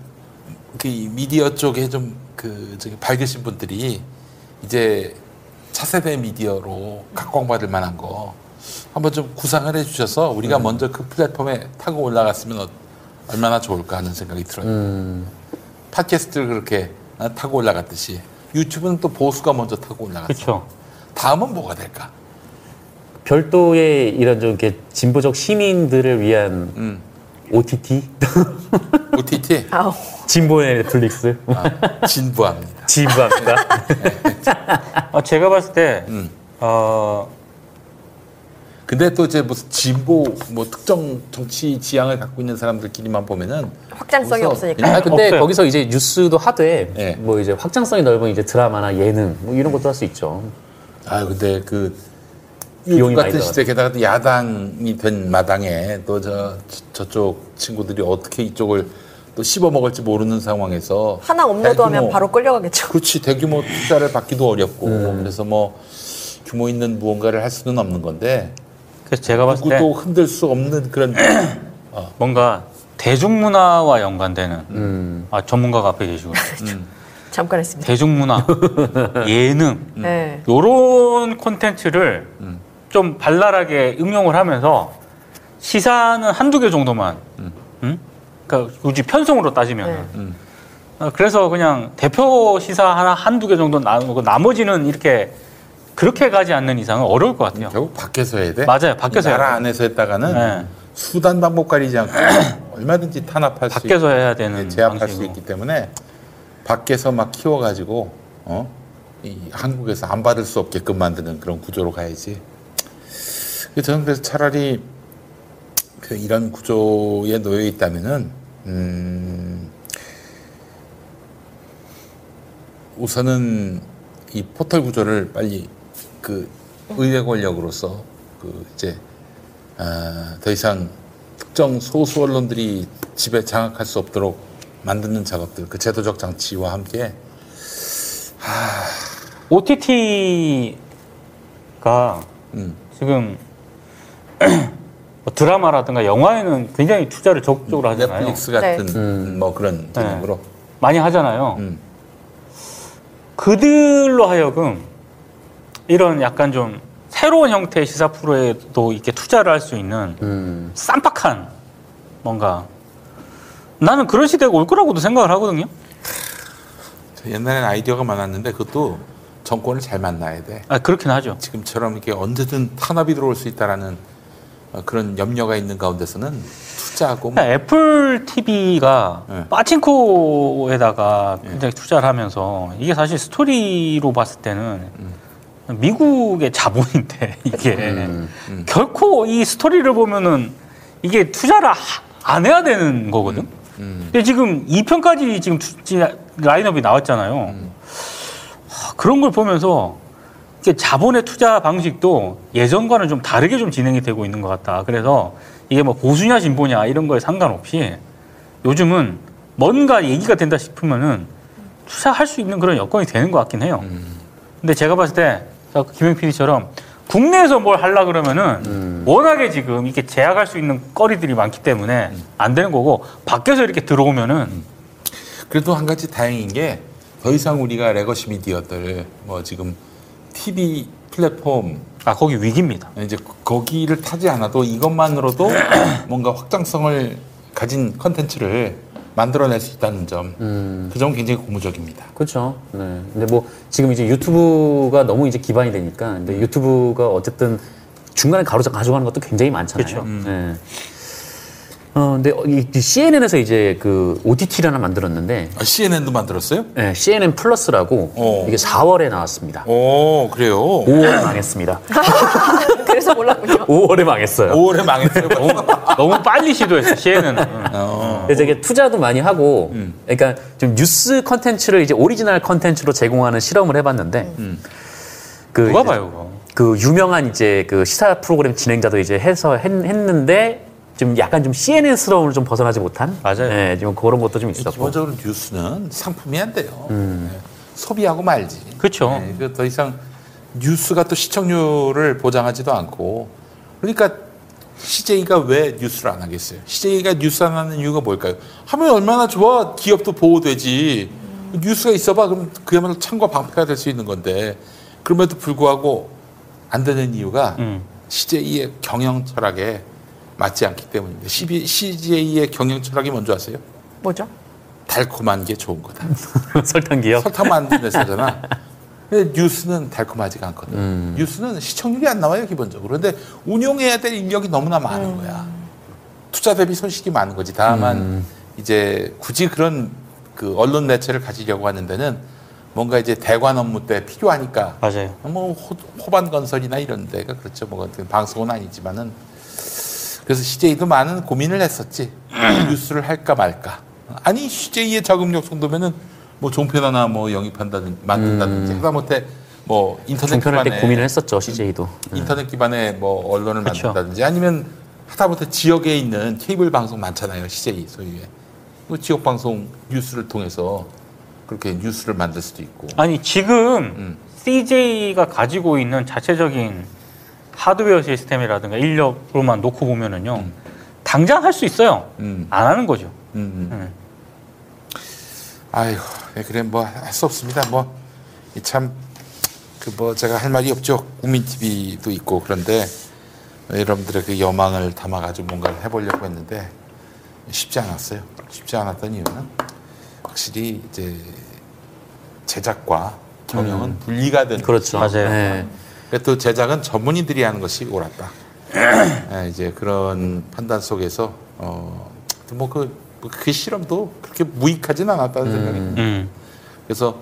그 미디어 쪽에 좀 그 저기 밝으신 분들이 이제 차세대 미디어로 각광받을 만한 거 한번 좀 구상을 해주셔서 우리가 먼저 그 플랫폼에 타고 올라갔으면 어- 얼마나 좋을까 하는 생각이 들어요. 팟캐스트를 그렇게 어, 타고 올라갔듯이 유튜브는 또 보수가 먼저 타고 올라갔어. 그렇죠. 다음은 뭐가 될까? 별도의 이런 좀 이렇게 진보적 시민들을 위한 음. OTT? OTT. 진보의 넷플릭스? 아, 진부합니다. 진보합니다. 어, 제가 봤을 때 음. 어, 근데 또 이제 무슨 진보 뭐 특정 정치 지향을 갖고 있는 사람들끼리만 보면은 확장성이 없으니까. 아, 근데 없어요. 거기서 이제 뉴스도 하되 네. 뭐 이제 확장성이 넓은 이제 드라마나 예능 뭐 이런 것도 할 수 있죠. 아 근데 그 비용이 요즘 많이 같은. 시대 게다가 또 야당이 된 마당에 또 저 저쪽 친구들이 어떻게 이쪽을 또 씹어 먹을지 모르는 상황에서 하나 업로드하면 바로 끌려가겠죠. 그렇지 대규모 투자를 받기도 어렵고 음. 그래서 뭐 규모 있는 무언가를 할 수는 없는 건데 그래서 제가 봤을 때 누구도 흔들 수 없는 그런 뭔가 대중문화와 연관되는 음. 아 전문가가 앞에 계시고 잠깐 했습니다. 대중문화 예능 네. 요런 콘텐츠를 좀 발랄하게 응용을 하면서 시사는 한두 개 정도만 음? 그러니까 굳이 편성으로 따지면 네. 어, 그래서 그냥 대표 시사 하나 한두 개 정도 나누고 나머지는 이렇게 그렇게 가지 않는 이상은 어려울 것 같아요. 결국 밖에서 해야 돼. 맞아요. 밖에서 이 나라 해야 돼. 안에서 했다가는 네. 수단 방법 가리지 않고 얼마든지 탄압할 수 밖에서 있고 해야 되는 제압할 수 방식으로. 있기 때문에 밖에서 막 키워가지고 어? 이 한국에서 안 받을 수 없게끔 만드는 그런 구조로 가야지. 그래서 저는 그래서 차라리 그 이런 구조에 놓여 있다면은 음, 우선은 이 포털 구조를 빨리 그 의회 권력으로서 그 이제 아, 더 이상 특정 소수 언론들이 집에 장악할 수 없도록 만드는 작업들 그 제도적 장치와 함께 OTT가 음, 지금 뭐 드라마라든가 영화에는 굉장히 투자를 적극적으로 하잖아요. 넷플릭스 같은 네. 음, 뭐 그런 개념으로 많이 하잖아요. 음. 그들로 하여금 이런 약간 좀 새로운 형태의 시사 프로에도 이렇게 투자를 할 수 있는 음. 쌈박한 뭔가 나는 그런 시대가 올 거라고도 생각을 하거든요. 저 옛날엔 아이디어가 많았는데 그것도 정권을 잘 만나야 돼. 아, 그렇긴 하죠. 지금처럼 이렇게 언제든 탄압이 들어올 수 있다라는 어, 그런 염려가 있는 가운데서는 투자하고 뭐 애플 TV가 네. 빠친코에다가 굉장히 투자를 하면서 이게 사실 스토리로 봤을 때는 미국의 자본인데 이게 음. 결코 이 스토리를 보면은 이게 투자를 하- 안 해야 되는 거거든. 음. 근데 지금 2편까지 지금 투- 지- 라인업이 나왔잖아요. 하, 그런 걸 보면서 이게 자본의 투자 방식도 예전과는 좀 다르게 좀 진행이 되고 있는 것 같다. 그래서 이게 뭐 보수냐 진보냐 이런 거에 상관없이 요즘은 뭔가 얘기가 된다 싶으면은 투자할 수 있는 그런 여건이 되는 것 같긴 해요. 근데 제가 봤을 때 김영 PD처럼 국내에서 뭘 하려 그러면은 워낙에 지금 이렇게 제약할 수 있는 거리들이 많기 때문에 안 되는 거고 밖에서 이렇게 들어오면은 그래도 한 가지 다행인 게 더 이상 우리가 legacy 미디어들 뭐 지금 TV 플랫폼 아 거기 위기입니다. 이제 거기를 타지 않아도 이것만으로도 뭔가 확장성을 가진 컨텐츠를 만들어낼 수 있다는 점, 그 점은 굉장히 고무적입니다. 그렇죠. 네. 근데 뭐 지금 이제 유튜브가 너무 이제 기반이 되니까 근데 유튜브가 어쨌든 중간에 가로져 가져가는 것도 굉장히 많잖아요. 그렇죠. 네. 어, 근데 이 CNN에서 이제 그 OTT를 하나 만들었는데 아, CNN도 만들었어요? 네, CNN 플러스라고 어. 이게 4월에 나왔습니다. 오, 그래요. 5월 망했습니다. 그래서 몰랐군요. 5월에 망했어요. 5월에 망했어요. 너무, 너무 빨리 시도했어 시에는. 어. 그래서 이게 투자도 많이 하고, 음. 그러니까 좀 뉴스 컨텐츠를 이제 오리지널 컨텐츠로 제공하는 실험을 해봤는데, 그 누가 이제 봐요 그거. 그 유명한 이제 그 시사 프로그램 진행자도 이제 해서 했, 는데 좀 약간 좀 CNN스러움을 좀 벗어나지 못한, 맞아요. 네, 좀 그런 것도 좀 있었고. 기본적으로 뉴스는 상품이 안 돼요. 네. 소비하고 말지. 그쵸. 네, 그더 이상 뉴스가 또 시청률을 보장하지도 않고 그러니까 CJ가 왜 뉴스를 안 하겠어요? CJ가 뉴스 안 하는 이유가 뭘까요? 하면 얼마나 좋아. 기업도 보호되지. 뉴스가 있어봐. 그럼 그야말로 창과 방패가 될 수 있는 건데 그럼에도 불구하고 안 되는 이유가 음. CJ의 경영 철학에 맞지 않기 때문입니다. CJ의 경영 철학이 뭔지 아세요? 뭐죠? 달콤한 게 좋은 거다. 설탕 기업. 설탕 만든 회사잖아. 근데 뉴스는 달콤하지가 않거든. 음. 뉴스는 시청률이 안 나와요 기본적으로. 근데 운용해야 될 인력이 너무나 많은 거야. 투자 대비 손실이 많은 거지. 다만 음. 이제 굳이 그런 그 언론 매체를 가지려고 하는 데는 뭔가 이제 대관 업무 때 필요하니까 맞아요. 뭐 호, 호반 건설이나 이런 데가 그렇죠. 뭐 어떤 방송은 아니지만은 그래서 CJ도 많은 고민을 했었지. 뉴스를 할까 말까. 아니 CJ의 자금력 정도면은 뭐 종편 하나 뭐 영입한다든 만든다든지 하다못해 뭐 인터넷 종편할 때 고민을 했었죠, CJ도. 인터넷 기반의 뭐 언론을 그쵸. 만든다든지 아니면 하다못해 지역에 있는 케이블 방송 많잖아요. CJ 소유의. 그 지역 방송 뉴스를 통해서 그렇게 뉴스를 만들 수도 있고. 아니 지금 음. CJ가 가지고 있는 자체적인 하드웨어 시스템이라든가 인력으로만 놓고 보면은요 당장 할 수 있어요. 음. 안 하는 거죠. 음. 음. 아이고, 네, 그래 뭐 할 수 없습니다. 뭐 참 그 뭐 제가 할 말이 없죠. 국민 TV도 있고 그런데 여러분들의 그 여망을 담아가지고 뭔가를 해보려고 했는데 쉽지 않았어요. 쉽지 않았던 이유는 확실히 이제 제작과 경영은 분리가 된 그렇죠. 맞아요. 네. 그또 제작은 전문인들이 하는 것이 옳았다. 예, 이제 그런 판단 속에서 어 뭐그 그 실험도 그렇게 무익하진 않았다는 생각이 듭니다. 음. 그래서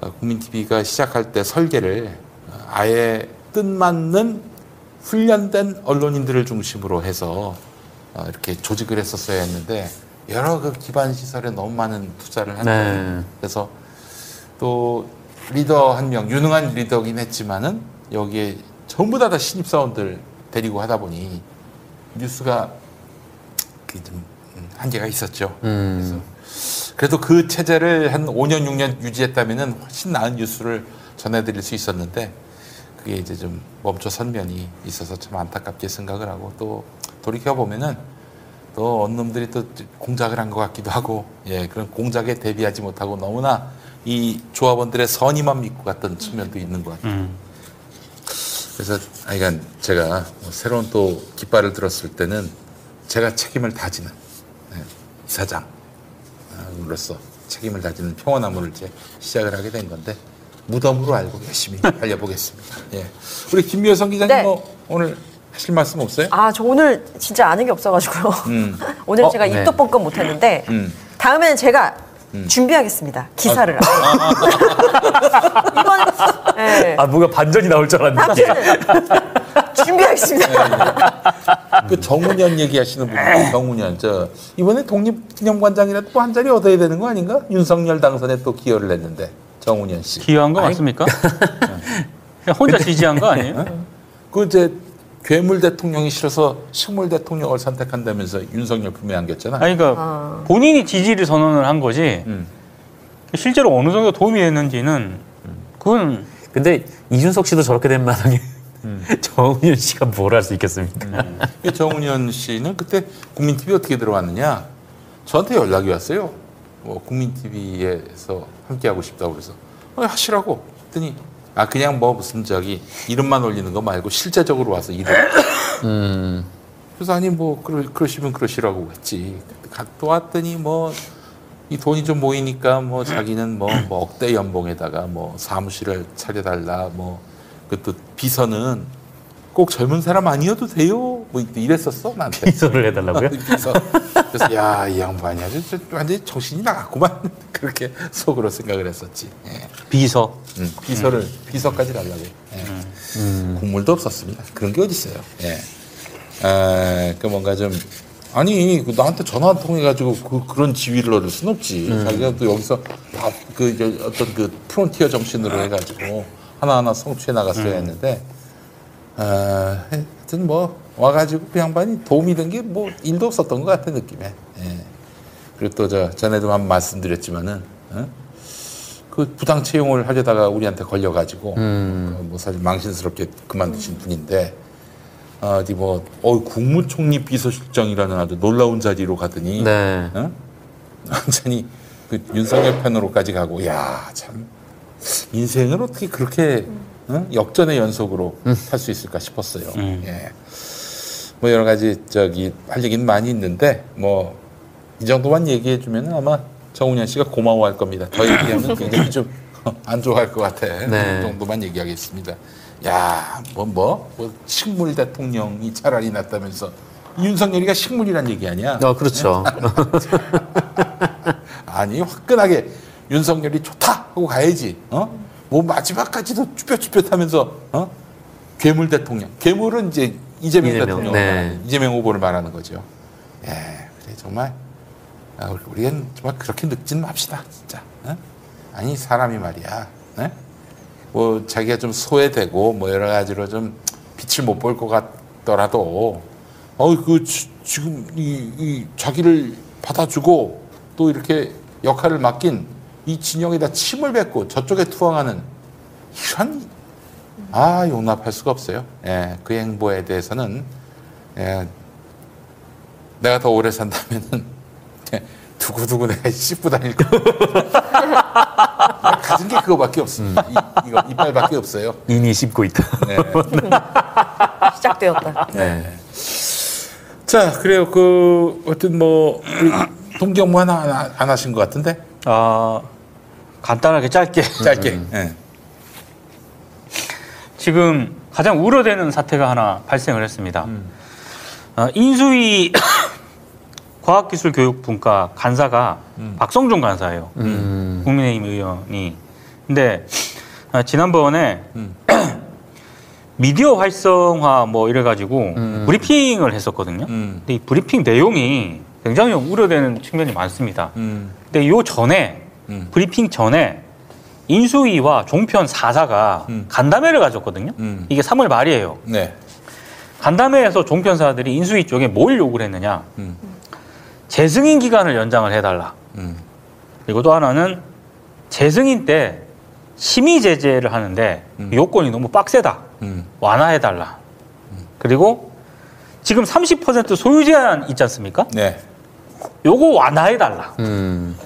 어, 국민 TV가 시작할 때 설계를 어, 아예 뜻맞는 훈련된 언론인들을 중심으로 해서 어, 이렇게 조직을 했었어야 했는데 여러 그 기반 시설에 너무 많은 투자를 한 거예요. 네. 그래서 또 리더 한 명, 유능한 리더긴 했지만은 여기에 전부 다, 다 신입사원들 데리고 하다 보니 뉴스가 그좀 음, 한계가 있었죠. 그래서 그래도 그 체제를 한 5년, 6년 유지했다면은 훨씬 나은 뉴스를 전해드릴 수 있었는데 그게 이제 좀 멈춰선 면이 있어서 참 안타깝게 생각을 하고 또 돌이켜 보면은 또 어느 놈들이 또 공작을 한 것 같기도 하고 예 그런 공작에 대비하지 못하고 너무나 이 조합원들의 선의만 믿고 갔던 측면도 있는 것 같아요. 음. 그래서 아 이간 제가 뭐 새로운 또 깃발을 들었을 때는 제가 책임을 다지는 사장으로서 책임을 다지는 평화나무를 이제 시작을 하게 된 건데 무덤으로 알고 열심히 달려보겠습니다. 예. 우리 김미호성 기자님 네. 뭐 오늘 하실 말씀 없어요? 아, 저 오늘 진짜 아는 게 없어가지고요. 음. 오늘 어, 제가 네. 입도 뻥끗 못했는데 음. 다음에는 제가 준비하겠습니다. 기사를. 이번 네. 아, 뭔가 반전이 나올 줄 알았는데. 준비하겠습니다. 그 정운현 얘기하시는 분이 정운현 저 이번에 독립기념관장이라도 또 한 자리 얻어야 되는 거 아닌가? 윤석열 당선에 또 기여를 했는데 정운현 씨. 기여한 거 맞습니까? 그냥 혼자 지지한 거 아니에요? 그 이제 괴물 대통령이 싫어서 식물 대통령을 선택한다면서 윤석열 품에 안겼잖아. 아니 그러니까 본인이 지지를 선언을 한 거지 음. 실제로 어느 정도 도움이 됐는지는 그건 근데 이준석 씨도 저렇게 된 마당에 정은현 씨가 뭘 할 수 있겠습니까? 그 정운현 씨는 그때 국민 TV 어떻게 들어왔느냐? 저한테 연락이 왔어요. 뭐 국민 TV에서 함께 하고 싶다고 그래서 어, 하시라고. 했더니 아 그냥 뭐 무슨 저기 이름만 올리는 거 말고 실제적으로 와서 일을. 그래서 아니 뭐 그러, 그러시면 그러시라고 했지. 가- 또 왔더니 뭐 이 돈이 좀 모이니까 뭐 자기는 뭐, 뭐 억대 연봉에다가 뭐 사무실을 차려달라 뭐 그것도 비서는 꼭 젊은 사람 아니어도 돼요. 뭐 이랬었어 나한테. 비서를 해달라고요? 비서. 그래서 야 이 양반이 아주 저- 완전히 정신이 나갔구만 그렇게 속으로 생각을 했었지. 예. 비서 음, 비서를 비서까지 가려고. 예. 국물도 없었습니다. 그런 게 어디 있어요? 예. 아, 그 뭔가 좀 아니 그 나한테 전화 한 통 해 가지고 그, 그런 지위를 얻을 순 없지. 자기가 또 여기서 다 그 어떤 그 프론티어 정신으로 해가지고 하나하나 성취해 나갔어야 했는데 아, 하여튼 뭐 와가지고 그 양반이 도움이 된 게 뭐 일도 없었던 것 같아 느낌에. 예. 그리고 또 저 전에도 한번 말씀드렸지만은 어? 그 부당 채용을 하려다가 우리한테 걸려가지고 그뭐 사실 망신스럽게 그만두신 분인데 어디 뭐 어, 국무총리 비서실장이라는 아주 놀라운 자리로 가더니 네. 어? 완전히 그 윤석열 편으로까지 가고 야 참 인생을 어떻게 그렇게 어? 역전의 연속으로 할수 있을까 싶었어요. 예. 뭐 여러 가지 저기 할 얘기는 많이 있는데 뭐 이 정도만 얘기해 주면 아마 정운현 씨가 고마워할 겁니다. 더 얘기하면 굉장히 좀 안 좋아할 것 같아. 네. 이 정도만 얘기하겠습니다. 야, 뭐, 뭐, 뭐, 식물 대통령이 차라리 낫다면서 윤석열이가 식물이란 얘기 아니야? 어, 그렇죠. 아니 화끈하게 윤석열이 좋다 하고 가야지. 어? 뭐 마지막까지도 쭈뼛쭈뼛하면서 어? 괴물 대통령. 괴물은 이제 이재명, 이재명, 대통령, 네. 이재명 후보를 말하는 거죠. 예, 그래 정말 아, 우리- 우리는 정말 그렇게 늙진 맙시다, 진짜. 어? 아니 사람이 말이야. 예? 뭐 자기가 좀 소외되고 뭐 여러 가지로 좀 빛을 못 볼 것 같더라도 어그 지금 이, 이 자기를 받아주고 또 이렇게 역할을 맡긴 이 진영에다 침을 뱉고 저쪽에 투항하는 이런 아 용납할 수가 없어요. 예, 그 행보에 대해서는 예, 내가 더 오래 산다면은 예, 두고두고 내가 씹고 다닐 거. 가진 게 그거밖에 없습니다. 이, 이거 이빨밖에 없어요. 인이 씹고 있다. 네. 시작되었다. 네. 자, 그래요. 그 어떤 뭐 동경무 하나 안, 안 하신 것 같은데 아, 간단하게 짧게. 짧게. 예. 지금 가장 우려되는 사태가 하나 발생을 했습니다. 어, 인수위 과학기술교육분과 간사가 박성종 간사예요. 국민의힘 의원이. 근데 어, 지난번에 미디어 활성화 뭐 이래가지고 브리핑을 했었거든요. 음. 근데 이 브리핑 내용이 굉장히 우려되는 측면이 많습니다. 음. 근데 요 전에 음. 브리핑 전에 인수위와 종편 4사가 음. 간담회를 가졌거든요. 음. 이게 3월 말이에요. 네. 간담회에서 종편사들이 인수위 쪽에 뭘 요구를 했느냐. 음. 재승인 기간을 연장을 해달라. 음. 그리고 또 하나는 재승인 때 심의 제재를 하는데 음. 요건이 너무 빡세다. 음. 완화해달라. 그리고 지금 30% 소유 제한 있지 않습니까? 네. 요거 완화해 달라. 음.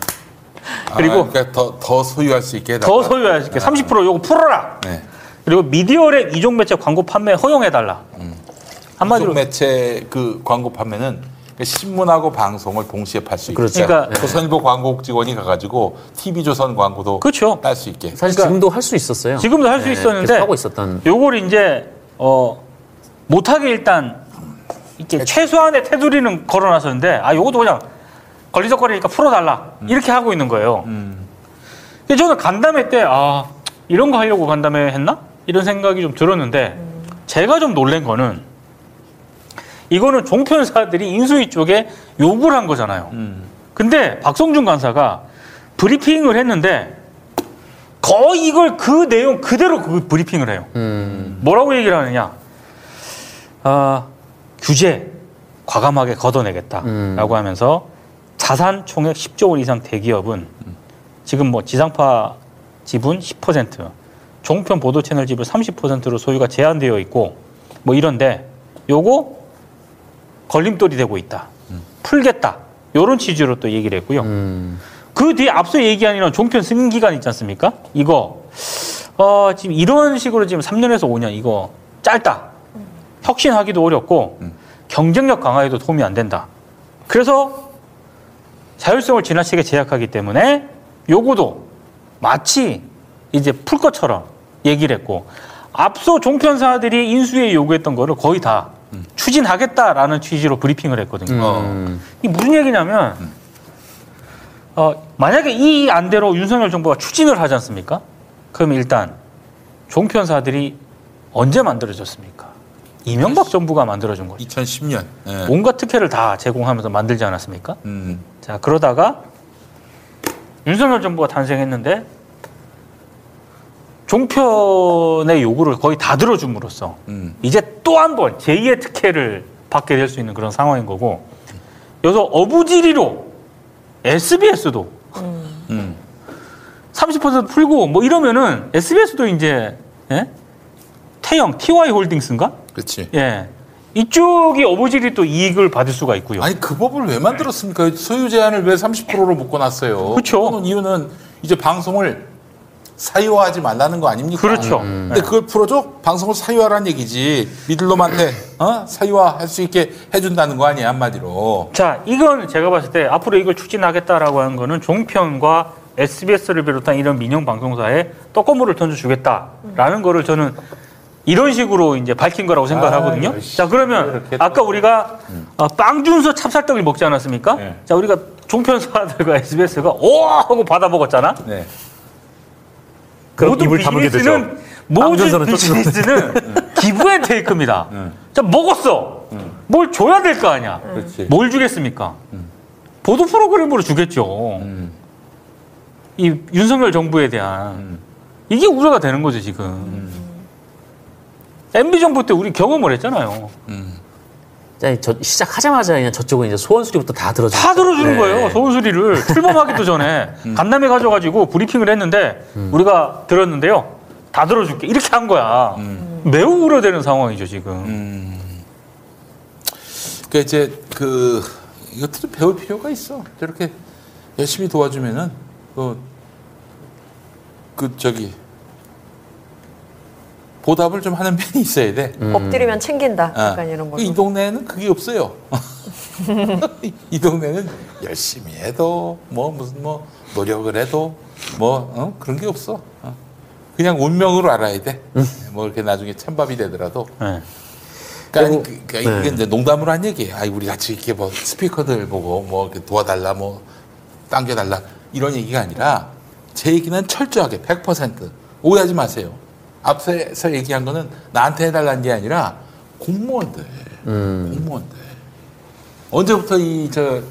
그리고 아, 그러니까 더, 더 소유할 수 있게 더 해달라. 소유할 수 있게 30% 요거 풀어라. 네. 그리고 미디어랩 이종 매체 광고 판매 허용해 달라. 한마디로 한마디로 매체 그 광고 판매는 그 신문하고 방송을 동시에 팔 수 있게. 그렇죠. 그러니까 조선일보 광고 직원이 가가지고 TV조선 광고도 그렇죠. 딸수 있게. 사실 그러니까 지금도 할 수 있었어요. 지금도 할수 네, 있었는데 계속 하고 있었던. 요걸 이제 어 못하게 일단 이렇게 최소한의 테두리는 걸어놨었는데 아 요것도 그냥 걸리적거리니까 풀어달라 이렇게 하고 있는 거예요. 음. 근데 저는 간담회 때 아 이런 거 하려고 간담회 했나 이런 생각이 좀 들었는데 제가 좀 놀란 거는 이거는 종편사들이 인수위 쪽에 요구를 한 거잖아요. 음. 근데 박성준 간사가 브리핑을 했는데 거의 이걸 그 내용 그대로 그 브리핑을 해요. 음. 뭐라고 얘기를 하느냐? 아, 규제 과감하게 걷어내겠다라고 음. 하면서 자산 총액 10조 원 이상 대기업은 지금 뭐 지상파 지분 10%, 종편 보도 채널 지분 30%로 소유가 제한되어 있고 뭐 이런데 요거 걸림돌이 되고 있다. 풀겠다. 요런 취지로 또 얘기를 했고요. 음. 그 뒤에 앞서 얘기한 이런 종편 승인 기간 있지 않습니까? 이거 어, 지금 이런 식으로 지금 3년에서 5년 이거 짧다. 혁신하기도 어렵고 경쟁력 강화에도 도움이 안 된다. 그래서 자율성을 지나치게 제약하기 때문에 요거도 마치 이제 풀 것처럼 얘기를 했고 앞서 종편사들이 인수에 요구했던 거를 거의 다 추진하겠다라는 취지로 브리핑을 했거든요. 음. 이게 무슨 얘기냐면 어, 만약에 이 안대로 윤석열 정부가 추진을 하지 않습니까? 그러면 일단 종편사들이 언제 만들어졌습니까? 이명박 정부가 만들어준 거죠. 2010년. 예. 온갖 특혜를 다 제공하면서 만들지 않았습니까? 음. 자 그러다가 윤석열 정부가 탄생했는데 종편의 요구를 거의 다 들어줌으로써 음. 이제 또 한 번 제2의 특혜를 받게 될 수 있는 그런 상황인 거고 여기서 어부지리로 SBS도 음. 30% 풀고 뭐 이러면은 SBS도 이제 예? 태영 TY 홀딩스인가? 그렇지. 예. 이쪽이 어부지리 또 이익을 받을 수가 있고요. 아니 그 법을 왜 만들었습니까? 소유 제한을 왜 30%로 묶어놨어요? 그거는 이유는 이제 방송을 사유화하지 말라는 거 아닙니까? 그렇죠. 근데 그걸 풀어줘? 방송을 사유화라는 얘기지. 미들놈한테 어? 사유화할 수 있게 해준다는 거 아니야 한마디로. 자, 이건 제가 봤을 때 앞으로 이걸 추진하겠다라고 하는 거는 종편과 SBS를 비롯한 이런 민영 방송사에 떡고물을 던져주겠다라는 거를 저는 이런 식으로 이제 밝힌 거라고 생각을 아, 하거든요. 열심히 자, 그러면 아까 우리가 어, 빵준서 찹쌀떡을 먹지 않았습니까? 네. 자, 우리가 종편사들과 SBS가 오 하고 받아 먹었잖아. 네. 그럼 모든 입을 다물게 되죠. 모든 비즈니스는 give and take입니다. 자, 먹었어. 뭘 줘야 될 거 아니야. 그렇지. 뭘 주겠습니까? 보도 프로그램으로 주겠죠. 음. 이 윤석열 정부에 대한 음. 이게 우려가 되는 거죠 지금. MB 정부 때 우리 경험을 했잖아요. 음. 자, 저 시작하자마자 그냥 저쪽은 이제 소원 수리부터 다 들어줘. 다 들어주는 네. 거예요. 소원 수리를 출범하기도 전에 간담회 가져가지고 브리핑을 했는데 우리가 들었는데요. 다 들어줄게 이렇게 한 거야. 매우 우려되는 상황이죠 지금. 음. 그러니까 이제 그 이것도 좀 배울 필요가 있어. 저렇게 열심히 도와주면은 그, 그 저기 보답을 좀 하는 편이 있어야 돼. 엎드리면 챙긴다. 아, 약간 이런 거. 이 동네에는 그게 없어요. 이 동네는 열심히 해도 뭐 무슨 뭐 노력을 해도 뭐 어? 그런 게 없어. 어. 그냥 운명으로 알아야 돼. 뭐 이렇게 나중에 찬밥이 되더라도. 네. 그러니까, 아니, 그, 그러니까 네. 이게 이제 농담으로 한 얘기예요. 아이 우리 같이 이렇게 뭐 스피커들 보고 뭐 이렇게 도와달라 뭐 당겨달라 이런 얘기가 아니라 제 얘기는 철저하게 100% 오해하지 마세요. 앞서서 얘기한 거는 나한테 해달라는 게 아니라 공무원들, 공무원들 언제부터 이 저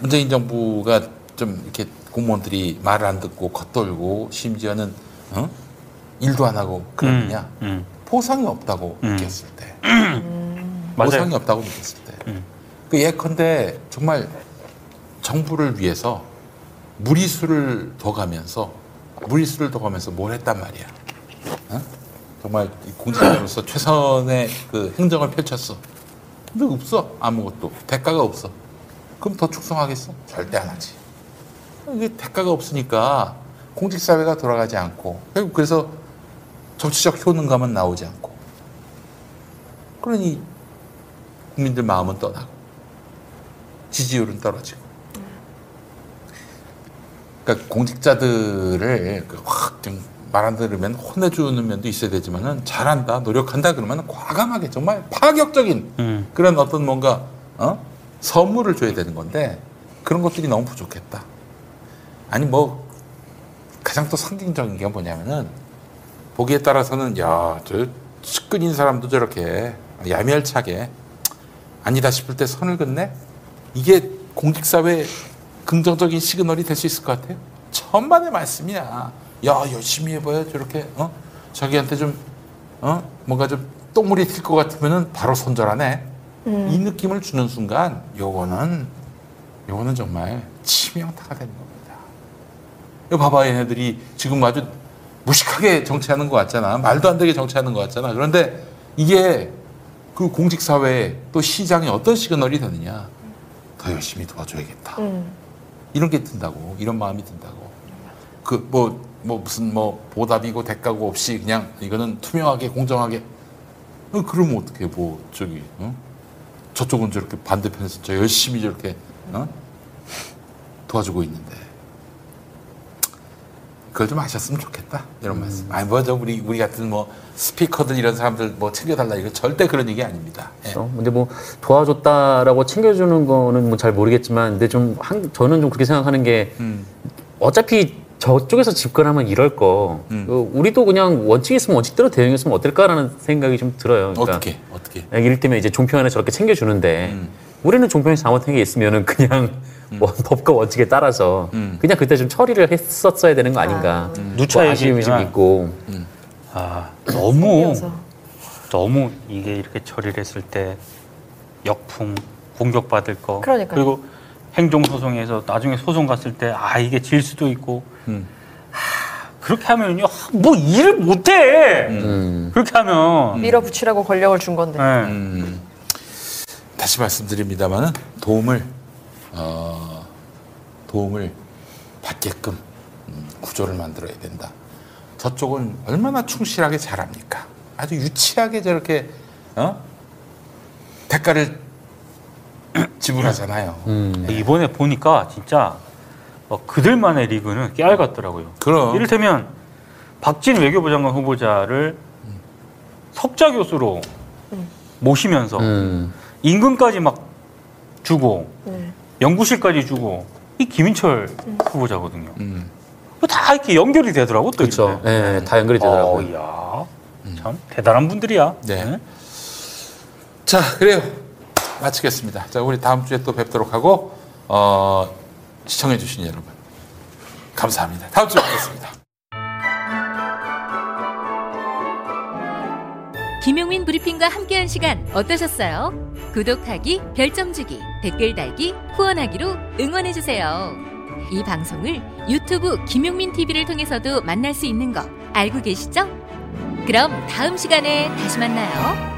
문재인 정부가 좀 이렇게 공무원들이 말을 안 듣고 겉돌고 심지어는 어? 일도 안 하고 그러느냐 음. 보상이 없다고 음. 느꼈을 때 맞아요. 보상이 없다고 느꼈을 때. 음. 그 예컨대 정말 정부를 위해서 무리수를 더 가면서 무리수를 더 가면서 뭘 했단 말이야. 어? 정말 이 공직자로서 최선의 그 행정을 펼쳤어. 근데 없어 아무것도 대가가 없어. 그럼 더 축성하겠어? 절대 안 하지. 이게 대가가 없으니까 공직 사회가 돌아가지 않고 결국 그래서 정치적 효능감은 나오지 않고 그러니 국민들 마음은 떠나고 지지율은 떨어지고 그러니까 공직자들을 그확 말 안 들으면 혼내주는 면도 있어야 되지만은 잘한다 노력한다 그러면 과감하게 정말 파격적인 음. 그런 어떤 뭔가 어? 선물을 줘야 되는 건데 그런 것들이 너무 부족했다 아니 뭐 가장 또 상징적인 게 뭐냐면은 보기에 따라서는 야저 측근인 사람도 저렇게 야멸차게 아니다 싶을 때 선을 긋네 이게 공직사회 긍정적인 시그널이 될 수 있을 것 같아요 천만의 말씀이야 야 열심히 해봐요 저렇게 어 자기한테 좀 어 뭔가 좀 똥물이 튈 것 같으면은 바로 손절하네 이 느낌을 주는 순간 요거는 요거는 정말 치명타가 되는 겁니다 이거 봐봐 얘네들이 지금 아주 무식하게 정치하는 것 같잖아. 말도 안 되게 정치하는 것 같잖아. 그런데 이게 그 공직 사회에 또 시장에 어떤 시그널이 되느냐. 더 열심히 도와줘야겠다. 음. 이런 게 든다고. 이런 마음이 든다고. 그 뭐뭐 무슨 뭐 보답이고 대가고 없이 그냥 이거는 투명하게 공정하게. 어, 그러면 어떻게 뭐 저기 어? 저쪽은 저렇게 반대편에서 저 열심히 저렇게 어? 도와주고 있는데. 그걸 좀 하셨으면 좋겠다 이런 말씀. 아니 뭐저 우리 우리 같은 뭐 스피커들 이런 사람들 뭐 챙겨달라 이거 절대 그런 얘기 아닙니다. 예. 그렇죠. 근데 뭐 도와줬다라고 챙겨주는 거는 뭐 잘 모르겠지만, 근데 좀 한, 저는 좀 그렇게 생각하는 게 음. 어차피 저쪽에서 집권하면 이럴 거 음. 어, 우리도 그냥 원칙 있으면 원칙대로 대응했으면 어떨까라는 생각이 좀 들어요. 그러니까 어떻게 어떻게? 이를테면 이제 종편에 저렇게 챙겨주는데 음. 우리는 종편에서 잘못한 게 있으면은 그냥 원- 법과 원칙에 따라서 음. 그냥 그때 좀 처리를 했었어야 되는 거 아닌가. 누차 뭐 아쉬움이 좀 있고. 아, 너무. 너무 이게 이렇게 처리를 했을 때 역풍 공격받을 거 그러니까요. 그리고 행정 소송에서 나중에 소송 갔을 때 아 이게 질 수도 있고 음. 하, 그렇게 하면요 하, 뭐 일을 못해 음. 그렇게 하면 밀어붙이라고 권력을 준 건데. 네. 음, 다시 말씀드립니다만은 도움을 어, 도움을 받게끔 음, 구조를 만들어야 된다. 저쪽은 얼마나 충실하게 잘합니까? 아주 유치하게 저렇게 어? 대가를 지불하잖아요. 음. 이번에 보니까 진짜 어, 그들만의 리그는 깨알 같더라고요. 그럼 이를테면 박진 외교부 장관 후보자를 석자 교수로 모시면서 음. 임금까지 막 주고 네. 연구실까지 주고 이 김인철 후보자거든요. 음, 그거 다 이렇게 연결이 되더라고 또 그렇죠. 이렇게. 예, 다 연결이 되더라고요. 어, 이야, 참 대단한 분들이야. 네. 자 그래요. 마치겠습니다. 자 우리 다음 주에 또 뵙도록 하고 어, 시청해주신 여러분 감사합니다. 다음 주에 뵙겠습니다. 김용민 브리핑과 함께한 시간 어떠셨어요? 구독하기, 별점 주기, 댓글 달기, 후원하기로 응원해주세요. 이 방송을 유튜브 김용민 TV를 통해서도 만날 수 있는 거 알고 계시죠? 그럼 다음 시간에 다시 만나요.